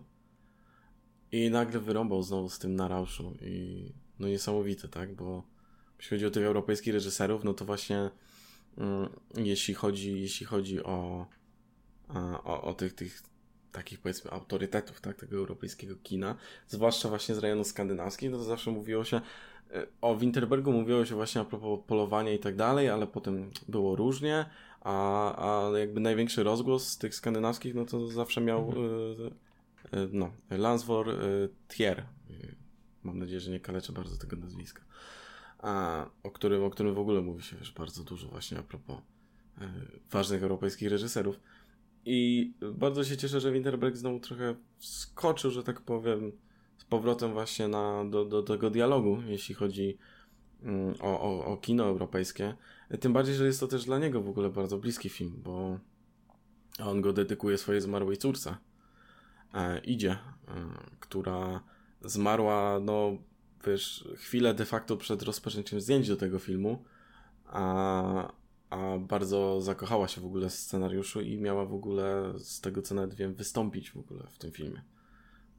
I nagle wyrąbał znowu z tym na rauszu i no niesamowite, tak, bo jeśli chodzi o tych europejskich reżyserów, no to właśnie mm, jeśli chodzi, jeśli chodzi o, o, o tych, tych takich powiedzmy autorytetów, tak, tego europejskiego kina, zwłaszcza właśnie z rejonu skandynawskich, no to zawsze mówiło się e, o Winterbergu mówiło się właśnie a propos polowania i tak dalej, ale potem było różnie, a, a jakby największy rozgłos z tych skandynawskich, no to zawsze miał mhm. E, no, Lansvor e, Thier. E, mam nadzieję, że nie kaleczę bardzo tego nazwiska. A, o, którym, o którym w ogóle mówi się wiesz, bardzo dużo właśnie a propos ważnych europejskich reżyserów. I bardzo się cieszę, że Winterberg znowu trochę skoczył, że tak powiem, z powrotem właśnie na, do, do tego dialogu, jeśli chodzi mm, o, o, o kino europejskie. Tym bardziej, że jest to też dla niego w ogóle bardzo bliski film, bo on go dedykuje swojej zmarłej córce. E, idzie, e, która zmarła, no wiesz, chwilę de facto przed rozpoczęciem zdjęć do tego filmu, a, a bardzo zakochała się w ogóle w scenariuszu i miała w ogóle, z tego co nawet wiem, wystąpić w ogóle w tym filmie.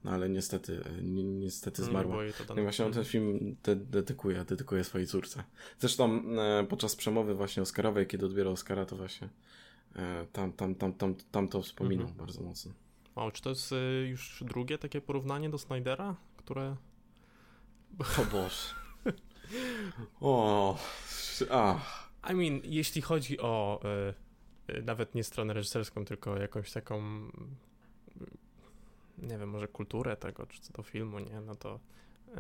No ale niestety, ni niestety zmarła. No i właśnie on ten film de dedykuje, dedykuje swojej córce. Zresztą e, podczas przemowy właśnie Oscarowej, kiedy odbierał Oscara, to właśnie e, tam, tam, tam, tam, tam to wspominał mhm. bardzo mocno. O, czy to jest y, już drugie takie porównanie do Snydera, które... O Boże. o, ach. I mean, jeśli chodzi o y, y, nawet nie stronę reżyserską, tylko jakąś taką y, nie wiem, może kulturę tego, czy co do filmu, nie, no to y,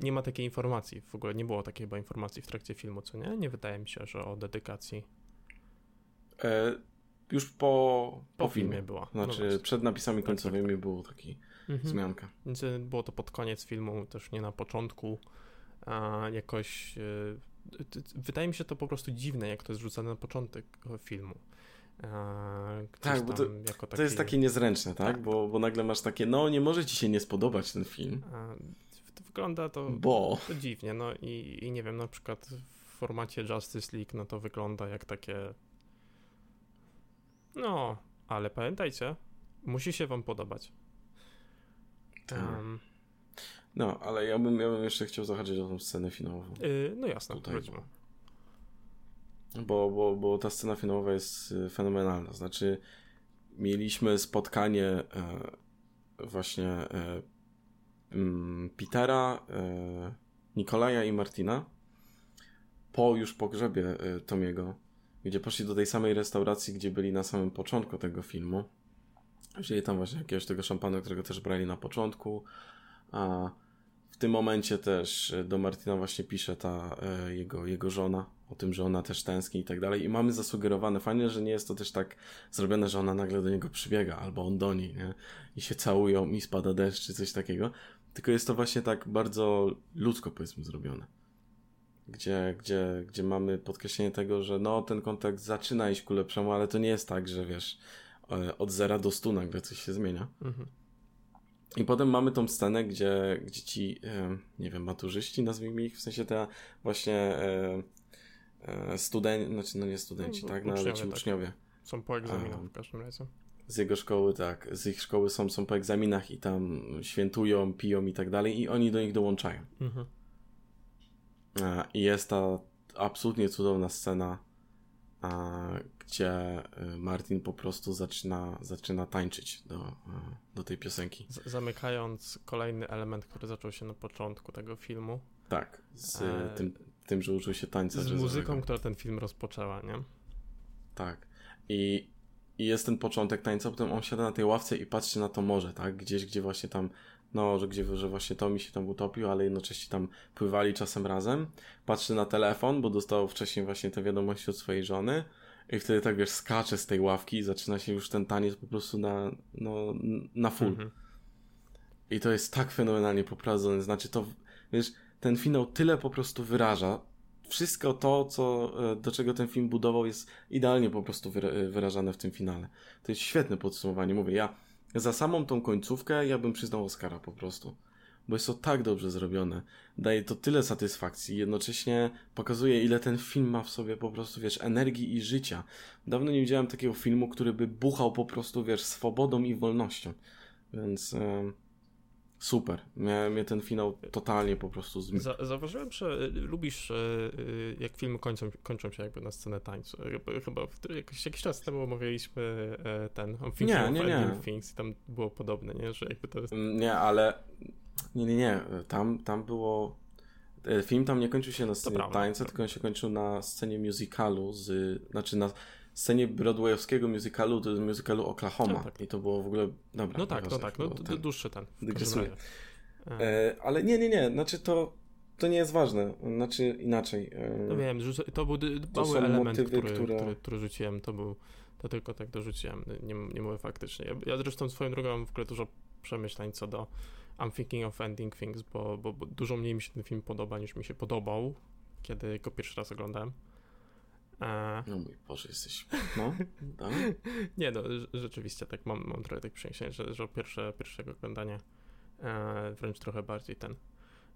nie ma takiej informacji, w ogóle nie było takiej chyba informacji w trakcie filmu, co nie? Nie wydaje mi się, że o dedykacji. E już po, po, po filmie. filmie była. No znaczy no przed napisami końcowymi tak, tak. było taki mhm. zmianka. Więc e, było to pod koniec filmu, też nie na początku. A jakoś y, wydaje mi się to po prostu dziwne, jak to jest rzucane na początek filmu. tak, bo to, taki... to jest takie niezręczne, tak? tak? Bo, bo nagle masz takie, no nie może ci się nie spodobać ten film. A, to wygląda to, bo... to dziwnie, no i, i nie wiem, na przykład w formacie Justice League, no to wygląda jak takie no, ale pamiętajcie, musi się wam podobać. Um, no, ale ja bym, ja bym jeszcze chciał zahaczyć o tą scenę finałową. Yy, no jasne, Tutaj, wróćmy. Bo, bo, bo ta scena finałowa jest y, fenomenalna. Znaczy, mieliśmy spotkanie e, właśnie e, mm, Petera, e, Nikolaja i Martina po już pogrzebie e, Tomiego gdzie poszli do tej samej restauracji, gdzie byli na samym początku tego filmu. Wzięli tam właśnie jakiegoś tego szampana, którego też brali na początku. A tym momencie też e, do Martina właśnie pisze ta e, jego, jego żona o tym, że ona też tęskni i tak dalej. I mamy zasugerowane, fajnie, że nie jest to też tak zrobione, że ona nagle do niego przybiega, albo on do niej, nie? I się całują i spada deszcz, czy coś takiego. Tylko jest to właśnie tak bardzo ludzko, powiedzmy, zrobione. Gdzie, gdzie, gdzie mamy podkreślenie tego, że no, ten kontakt zaczyna iść ku lepszemu, ale to nie jest tak, że wiesz, e, od zera do stu nagle coś się zmienia. Mhm. I potem mamy tą scenę, gdzie, gdzie ci, nie wiem, maturzyści, nazwijmy ich, w sensie te właśnie e, e, studenci, znaczy no nie studenci, no, tak, no ale ci tak. uczniowie. Są po egzaminach w każdym razie. Z jego szkoły, tak, z ich szkoły są, są po egzaminach i tam świętują, piją i tak dalej i oni do nich dołączają. Mhm. I jest ta absolutnie cudowna scena, gdzie y, Martin po prostu zaczyna, zaczyna tańczyć do, do tej piosenki. Z zamykając kolejny element, który zaczął się na początku tego filmu. Tak, z e... tym, tym, że uczył się tańca. Z muzyką, która ten film rozpoczęła, nie? Tak. I, I jest ten początek tańca, potem on siada na tej ławce i patrzy na to morze, tak? Gdzieś, gdzie właśnie tam no, że gdzie, że właśnie Tommy się tam utopił, ale jednocześnie tam pływali czasem razem. Patrzy na telefon, bo dostał wcześniej właśnie te wiadomości od swojej żony i wtedy tak, wiesz, skacze z tej ławki i zaczyna się już ten taniec po prostu na, no, na full. Mhm. I to jest tak fenomenalnie poprowadzone, znaczy to, wiesz, ten finał tyle po prostu wyraża, wszystko to, co, e, do czego ten film budował, jest idealnie po prostu wyrażane w tym finale. To jest świetne podsumowanie. Mówię, ja za samą tą końcówkę ja bym przyznał Oscara po prostu. Bo jest to tak dobrze zrobione. Daje to tyle satysfakcji. Jednocześnie pokazuje, ile ten film ma w sobie po prostu, wiesz, energii i życia. Dawno nie widziałem takiego filmu, który by buchał po prostu, wiesz, swobodą i wolnością. Więc... Yy super. Mnie, mnie ten finał totalnie po prostu zmienił. Za, zauważyłem, że lubisz, e, jak filmy kończą, kończą się jakby na scenę tańcu. Chyba w, jakiś, jakiś czas temu omawialiśmy e, ten nie, nie, nie. Things i tam było podobne, nie? Że jakby to jest... Mm, nie, ale nie, nie, nie. Tam, tam było... E, film tam nie kończył się na scenie tańca, tylko on się kończył na scenie musicalu, z, znaczy na scenie broadwayowskiego musicalu, to musicalu Oklahoma. No, tak. I to było w ogóle. Dobra, no tak, no tak, no ten, dłuższy ten. Dygresuję. E, ale nie, nie, nie. Znaczy to. To nie jest ważne, znaczy inaczej. E, no wiem, to był mały element, motywy, który, które... który, który rzuciłem, to był, to tylko tak dorzuciłem, nie, nie mówię faktycznie. Ja, ja zresztą swoją drogą mam w ogóle dużo przemyśleń co do I'm thinking of ending things, bo, bo, bo dużo mniej mi się ten film podoba niż mi się podobał, kiedy go pierwszy raz oglądałem. A... No mój Boże, jesteś... No, tak? Nie no, rzeczywiście tak, mam, mam trochę tak przeniesienia, że, że pierwsze, pierwszego oglądania e, wręcz trochę bardziej ten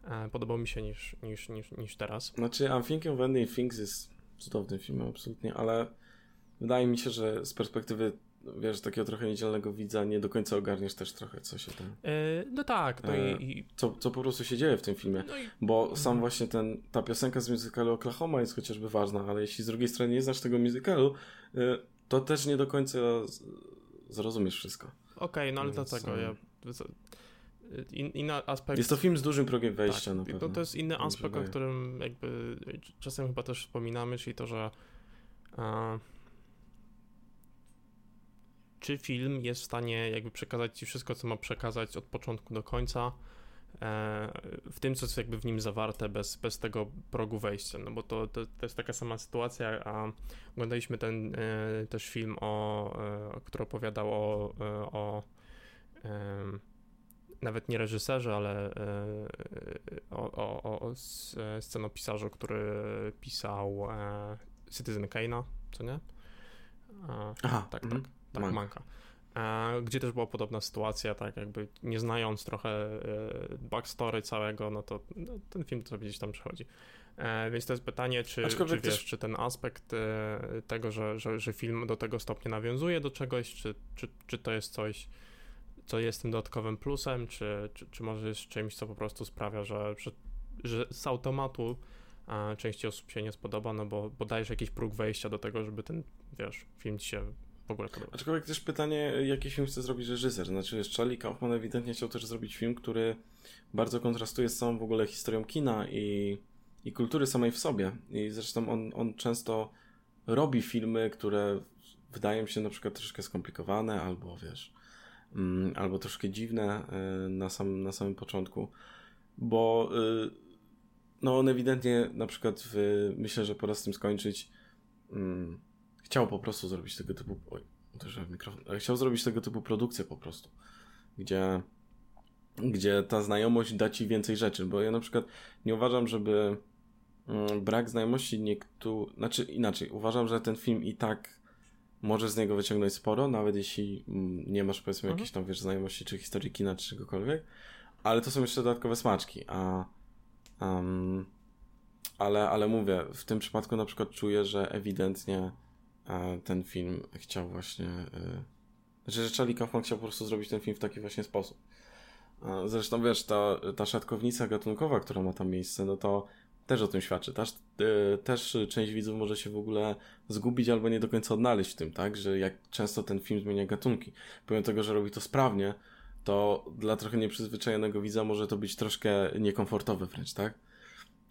e, podobał mi się niż, niż, niż, niż teraz. Znaczy, I'm Thinking of Ending Things jest cudownym filmem, absolutnie, ale wydaje mi się, że z perspektywy wiesz, takiego trochę niedzielnego widza nie do końca ogarniesz też trochę, co się tam... E, no tak, no e, i... Co, co po prostu się dzieje w tym filmie, no i... bo sam właśnie ten, ta piosenka z musicalu Oklahoma jest chociażby ważna, ale jeśli z drugiej strony nie znasz tego musicalu, e, to też nie do końca zrozumiesz wszystko. Okej, okay, no ale Więc, dlatego ja... In, inny aspekt... Jest to film z dużym progiem wejścia tak, na pewno. To, to jest inny aspekt, o którym jakby czasem chyba też wspominamy, czyli to, że czy film jest w stanie jakby przekazać ci wszystko, co ma przekazać od początku do końca, e, w tym, co jest jakby w nim zawarte, bez, bez tego progu wejścia, no bo to, to, to jest taka sama sytuacja, a oglądaliśmy ten e, też film, o, e, który opowiadał o, o nawet nie reżyserze, ale o, o, o scenopisarzu, który pisał Citizen Kane'a, co nie? Aha, tak, mm. Tak Manka. Manka. E, gdzie też była podobna sytuacja, tak jakby nie znając trochę e, backstory całego, no to no, ten film sobie gdzieś tam przechodzi. E, więc to jest pytanie, czy, czy, wiesz, też... czy ten aspekt tego, że, że, że film do tego stopnia nawiązuje do czegoś, czy, czy, czy to jest coś, co jest tym dodatkowym plusem, czy, czy, czy może jest czymś, co po prostu sprawia, że, że, że z automatu części osób się nie spodoba, no bo, bo dajesz jakiś próg wejścia do tego, żeby ten, wiesz, film ci się w ogóle podoba. Aczkolwiek też pytanie, jaki film chce zrobić reżyser. Znaczy, Charlie Kaufman ewidentnie chciał też zrobić film, który bardzo kontrastuje z całą w ogóle historią kina i, i kultury samej w sobie. I zresztą on, on często robi filmy, które wydają się na przykład troszkę skomplikowane, albo wiesz, mm, albo troszkę dziwne y, na, sam, na samym początku. bo y, no on ewidentnie na przykład w, myślę, że pora z tym skończyć. Chciał po prostu zrobić tego typu. Oj, w mikrofon. Ale chciał zrobić tego typu produkcję po prostu, gdzie, gdzie ta znajomość da ci więcej rzeczy, bo ja na przykład nie uważam, żeby mm, brak znajomości niektórych. Znaczy inaczej, uważam, że ten film i tak możesz z niego wyciągnąć sporo, nawet jeśli mm, nie masz powiedzmy mhm. jakiejś tam wiesz, znajomości czy historii kina czy czegokolwiek, ale to są jeszcze dodatkowe smaczki, a um, ale, ale mówię, w tym przypadku na przykład czuję, że ewidentnie ten film chciał właśnie e, znaczy, że Charlie Kaufman chciał po prostu zrobić ten film w taki właśnie sposób. Zresztą wiesz, ta, ta szatkownica gatunkowa, która ma tam miejsce, no to też o tym świadczy. Też, e, też część widzów może się w ogóle zgubić albo nie do końca odnaleźć w tym, tak? Że jak często ten film zmienia gatunki. Pomimo tego, że robi to sprawnie, to dla trochę nieprzyzwyczajonego widza może to być troszkę niekomfortowe wręcz, tak?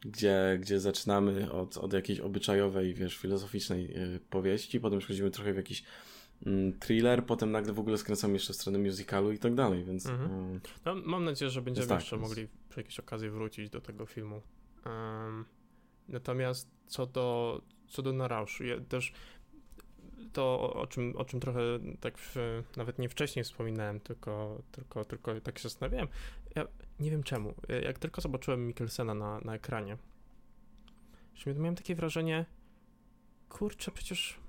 Gdzie, gdzie zaczynamy od, od jakiejś obyczajowej, wiesz, filozoficznej yy, powieści, potem przechodzimy trochę w jakiś mm, thriller, potem nagle w ogóle skręcamy jeszcze w stronę musicalu i tak dalej, więc... Mhm. Yy, no, mam nadzieję, że będziemy tak, jeszcze więc... mogli przy jakiejś okazji wrócić do tego filmu. Um, natomiast co do, co do Narauszu, ja też to, o czym, o czym trochę tak w, nawet nie wcześniej wspominałem, tylko, tylko, tylko tak się zastanawiałem. Ja nie wiem czemu. Jak tylko zobaczyłem Mikkelsena na, na ekranie, miałem takie wrażenie, kurczę, przecież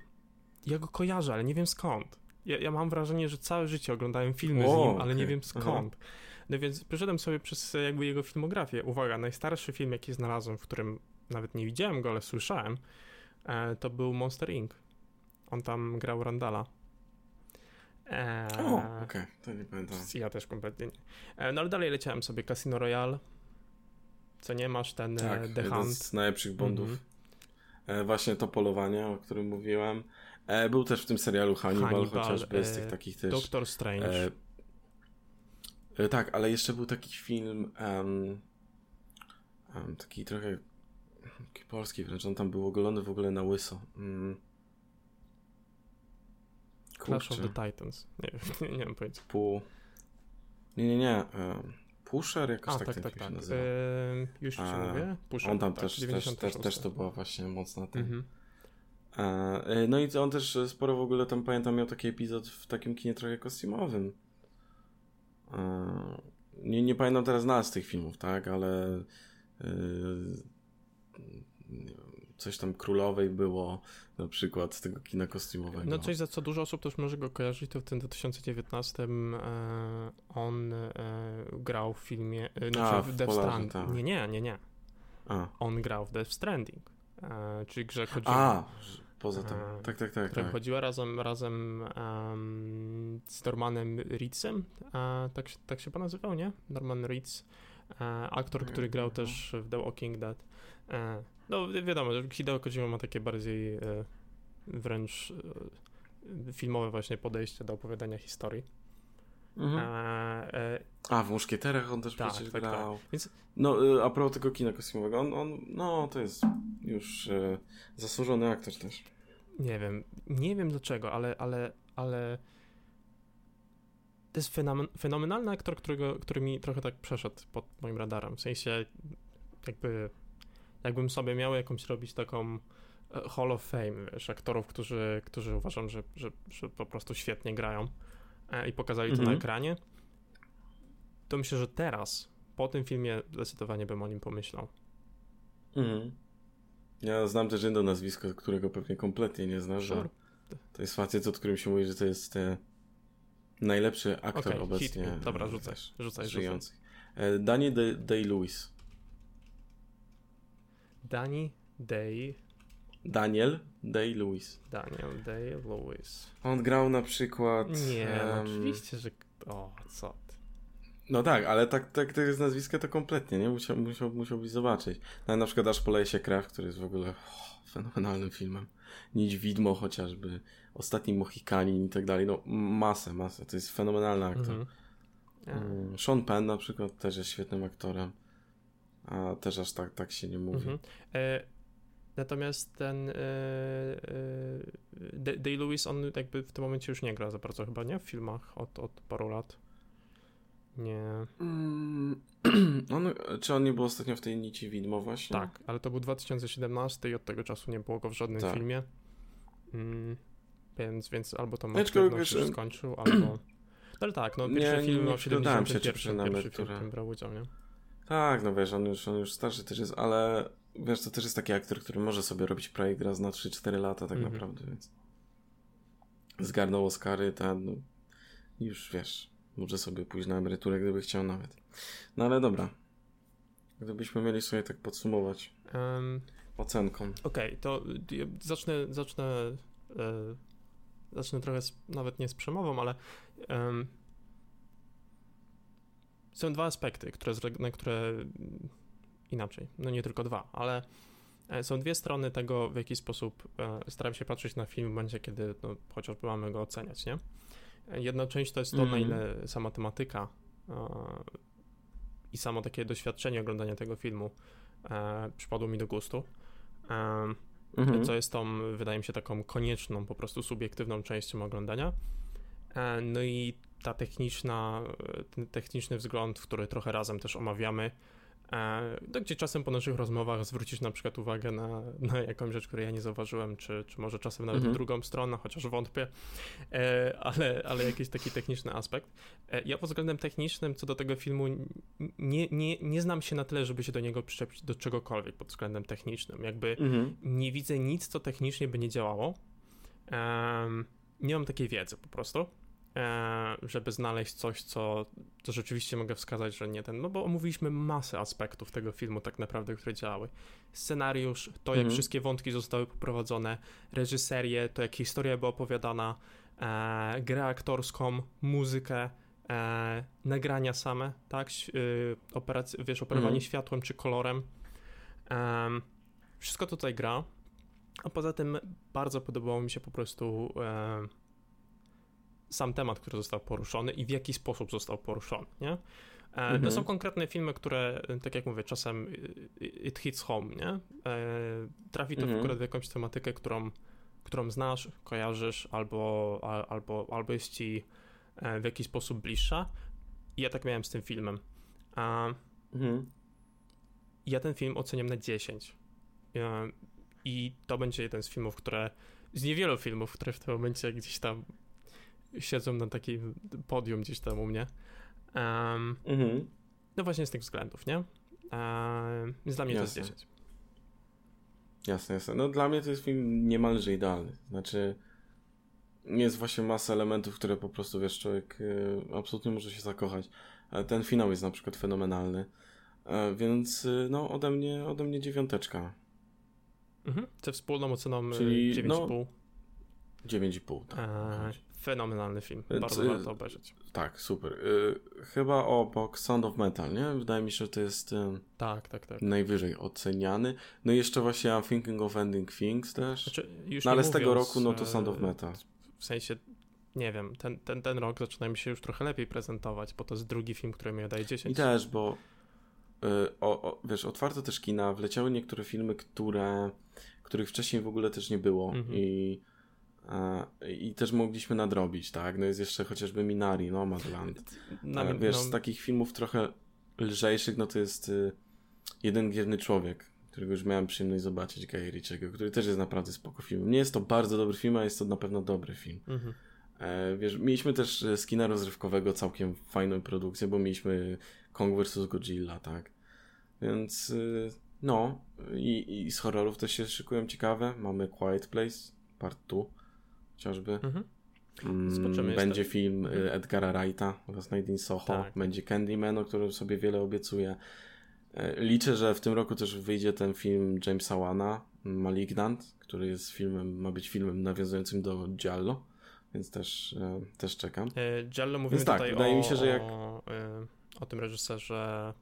ja go kojarzę, ale nie wiem skąd. Ja, ja mam wrażenie, że całe życie oglądałem filmy o, z nim, ale okay. nie wiem skąd. Aha. No więc przeszedłem sobie przez jakby jego filmografię. Uwaga, najstarszy film, jaki znalazłem, w którym nawet nie widziałem go, ale słyszałem, e, to był Monster Inc. On tam grał Randala. E, o, okej, okay. to nie pamiętam. Ja też kompletnie nie. E, no ale dalej leciałem sobie Casino Royale. Co nie masz ten e, tak, The Hunt. z najlepszych Bondów. Mm -hmm. właśnie to polowanie, o którym mówiłem. był też w tym serialu Hannibal, Hannibal chociażby z tych takich też. Doctor Strange. tak, ale jeszcze był taki film um, um, taki trochę taki polski wręcz, on tam był ogolony w ogóle na łyso. Mm. Clash of the Titans. Nie, nie, nie mam pojęcia. Pół... Nie, nie, nie. Pusher jakoś A, tak, tak, tak, tak. nazywa. Yy, już ci mówię. Pusher, on tam tak, też, też, też, też to była właśnie mocna ten. Mhm. E, no i on też sporo w ogóle tam pamiętam miał taki epizod w takim kinie trochę kostiumowym. E, nie, nie pamiętam teraz nazw tych filmów, tak, ale e, coś tam królowej było, na przykład z tego kina kostiumowego. No coś, za co dużo osób też może go kojarzyć, to w tym 2019 e, on e, grał w filmie, e, znaczy A, w, w Death Stranding. Tak. Nie, nie, nie, nie. A. On grał w Death Stranding, e, czyli grze chodziło... A, poza tym. Tak, tak, tak. tak. Chodziła razem, razem um, z Normanem Reedsem, tak, tak się pan nazywał, nie? Norman Reeds, aktor, który grał też w The Walking Dead. No wiadomo, że Hideo Kojima ma takie bardziej e, wręcz e, filmowe właśnie podejście do opowiadania historii. Mhm. A, e, a, w Muszkieterach on też tak, przecież tak, grał. Tak. Więc... No, e, a propos tego kina kostiumowego, on, on no to jest już e, zasłużony aktor też. Nie wiem, nie wiem dlaczego, ale, ale, ale to jest fenomen, fenomenalny aktor, którego, który mi trochę tak przeszedł pod moim radarem. W sensie jakby jakbym sobie miał jakąś robić taką e, Hall of Fame, wiesz, aktorów, którzy, którzy uważam, że, że, że po prostu świetnie grają e, i pokazali to na mhm. ekranie, to myślę, że teraz, po tym filmie, zdecydowanie bym o nim pomyślał. Mhm. Ja znam też jedno nazwisko, którego pewnie kompletnie nie znasz, sure. to jest facet, od którym się mówi, że to jest e, najlepszy aktor okay, obecnie. Dobra, rzucaj, rzucaj, żyjący. Rzucaj. Daniel Day-Lewis. Dani Day. Daniel Day-Lewis. Daniel Day-Lewis. On grał na przykład... Nie, um... no oczywiście, że... O, co ty. No tak, ale tak, tak to jest nazwisko to kompletnie, nie? Musiał, musiał, musiałbyś zobaczyć. No, na przykład Aż poleje się krew, który jest w ogóle oh, fenomenalnym filmem. Nić Widmo chociażby, Ostatni Mohikanin i tak dalej. No masę, masę. To jest fenomenalny aktor. Mhm. Sean Penn na przykład też jest świetnym aktorem. A też aż tak, tak się nie mówi. Mhm. E, natomiast ten e, e, Day Lewis, on jakby w tym momencie już nie gra za bardzo chyba, nie? W filmach od, od paru lat. Nie. Mm, on, czy on nie był ostatnio w tej nici widmo właśnie? Tak, ale to był 2017 i od tego czasu nie było go w żadnym Tak. filmie. Mm, więc, więc albo to Aczkolwiek Matt wiesz, się skończył, albo... No ale tak, no pierwszy film nie o przyglądałem się, czy 71 przy na pierwszy film, którym brał udział, nie? Tak, no wiesz, on już, on już starszy też jest, ale wiesz, to też jest taki aktor, który może sobie robić projekt raz na 3-4 lata tak Mhm. naprawdę, więc zgarnął Oscary, ten, no, już wiesz, może sobie pójść na emeryturę, gdyby chciał nawet. No ale dobra, gdybyśmy mieli sobie tak podsumować Em, ocenką. Okej, to ja zacznę, zacznę, e, zacznę trochę z, nawet nie z przemową, ale em, są dwa aspekty, które, na które mm, inaczej, no nie tylko dwa, ale e, są dwie strony tego, w jaki sposób e, staram się patrzeć na film w momencie, kiedy no, chociażby mamy go oceniać, nie? Jedna część to jest to, na Mhm. ile sama tematyka e, i samo takie doświadczenie oglądania tego filmu przypadło mi do gustu. Mhm. co jest tą, wydaje mi się, taką konieczną, po prostu subiektywną częścią oglądania. No i ta techniczna, ten techniczny wzgląd, który trochę razem też omawiamy, e, no, gdzie czasem po naszych rozmowach zwrócić na przykład uwagę na, na jakąś rzecz, której ja nie zauważyłem, czy, czy może czasem nawet Mhm. w drugą stronę, chociaż wątpię, e, ale, ale jakiś taki techniczny aspekt. E, Ja pod względem technicznym co do tego filmu nie, nie, nie znam się na tyle, żeby się do niego przyczepić do czegokolwiek pod względem technicznym. Jakby Mhm. nie widzę nic, co technicznie by nie działało. Nie mam takiej wiedzy po prostu, żeby znaleźć coś, co, co rzeczywiście mogę wskazać, że nie ten. No bo omówiliśmy masę aspektów tego filmu, tak naprawdę, które działały. Scenariusz, to jak Mhm. wszystkie wątki zostały poprowadzone, reżyserię, to jak historia była opowiadana, e, grę aktorską, muzykę. E, nagrania same, tak? Y, operac- wiesz, operowanie Mhm. światłem czy kolorem. Em, wszystko tutaj gra. A poza tym bardzo podobało mi się po prostu e, sam temat, który został poruszony i w jaki sposób został poruszony, nie? E, Mhm. No są konkretne filmy, które, e, tak jak mówię, czasem e, it hits home, nie? Trafi to Mhm. akurat w jakąś tematykę, którą, którą znasz, kojarzysz, albo, albo, albo jest ci w jakiś sposób bliższa. I ja tak miałem z tym filmem. Mhm. ja ten film oceniam na 10. E, I to będzie jeden z filmów, które. Z niewielu filmów, które w tym momencie gdzieś tam siedzą na takim podium gdzieś tam u mnie. Em, Mhm. no właśnie z tych względów, nie? Em, więc dla mnie Jasne. to jest 10. Jasne, jasne. No dla mnie to jest film niemalże idealny. Znaczy, jest właśnie masa elementów, które po prostu, wiesz, człowiek y, absolutnie może się zakochać. Ten finał jest na przykład fenomenalny. E, więc, y, no, ode mnie, ode mnie dziewiąteczka. Mhm. Ze wspólną oceną Czyli, Czyli, 9,5. Dziewięć i pół. Tak, E, fenomenalny film. Więc, Bardzo y, warto obejrzeć. tak super. Y, chyba obok Sound of Metal, nie? Wydaje mi się, że to jest y, Tak, tak, tak. najwyżej oceniany. No i jeszcze właśnie I'm Thinking of Ending Things też. Znaczy, No ale z tego mówiąc, roku, no to Sound of Metal. W sensie, nie wiem, ten, ten, ten rok zaczyna mi się już trochę lepiej prezentować, bo to jest drugi film, który mi daje 10. I też, bo y, o, o, wiesz, otwarto też kina, wleciały niektóre filmy, które, których wcześniej w ogóle też nie było Mhm. i, i też mogliśmy nadrobić, tak? No jest jeszcze chociażby Minari, Nomadland. Nawet, Ale wiesz, no, z takich filmów trochę lżejszych, no to jest y, Jeden Gierny Człowiek, którego już miałem przyjemność zobaczyć, Guy Ritchiego, który też jest naprawdę spoko filmem. Nie jest to bardzo dobry film, a jest to na pewno dobry film. mhm. E, wiesz, mieliśmy też e, z kina rozrywkowego całkiem fajną produkcję, bo mieliśmy Kong vs. Godzilla, tak? Więc y, no, i, i z horrorów też się szykują ciekawe. Mamy Quiet Place, part 2 chociażby. Mhm. Mm, Zobaczymy, będzie film y, Mhm. Edgara Wrighta oraz Night in Soho. Tak. Będzie Candyman, o którym sobie wiele obiecuję. E, Liczę, że w tym roku też wyjdzie ten film Jamesa Wana, Malignant, który jest filmem, ma być filmem nawiązującym do Giallo, więc też, e, też czekam. E, Giallo mówimy Więc tak, tutaj wydaje o, mi się, że jak- o, o tym reżyserze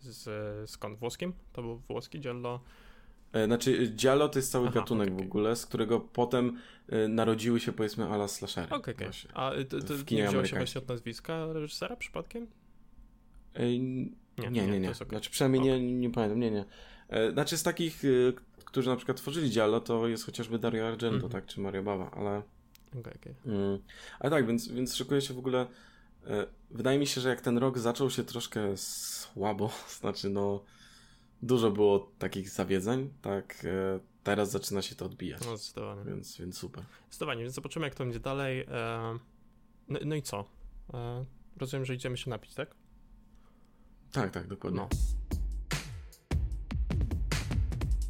z, skąd? Włoskim? To był włoski Giallo? E, Znaczy, Giallo to jest cały Aha, gatunek okej, w ogóle, z którego potem e, narodziły się powiedzmy ala slashery. Okej, okej. właśnie. A to, to W kinie nie wziął się właśnie od nazwiska reżysera przypadkiem? E, Nie, nie, nie. jest okej. Znaczy, przynajmniej nie, nie pamiętam, nie, nie. E, Znaczy, z takich, którzy na przykład tworzyli Giallo, to jest chociażby Dario Argento, Mhm. tak, czy Mario Bava, ale... Okej, okej. Mm. Ale tak, więc, więc szykuje się w ogóle wydaje mi się, że jak ten rok zaczął się troszkę słabo, znaczy no dużo było takich zawiedzeń, tak e, teraz zaczyna się to odbijać. No zdecydowanie. Więc, więc super. Zdecydowanie, więc zobaczymy jak to będzie dalej. E, no, no i co? Rozumiem, że idziemy się napić, tak? Tak, tak, dokładnie. No.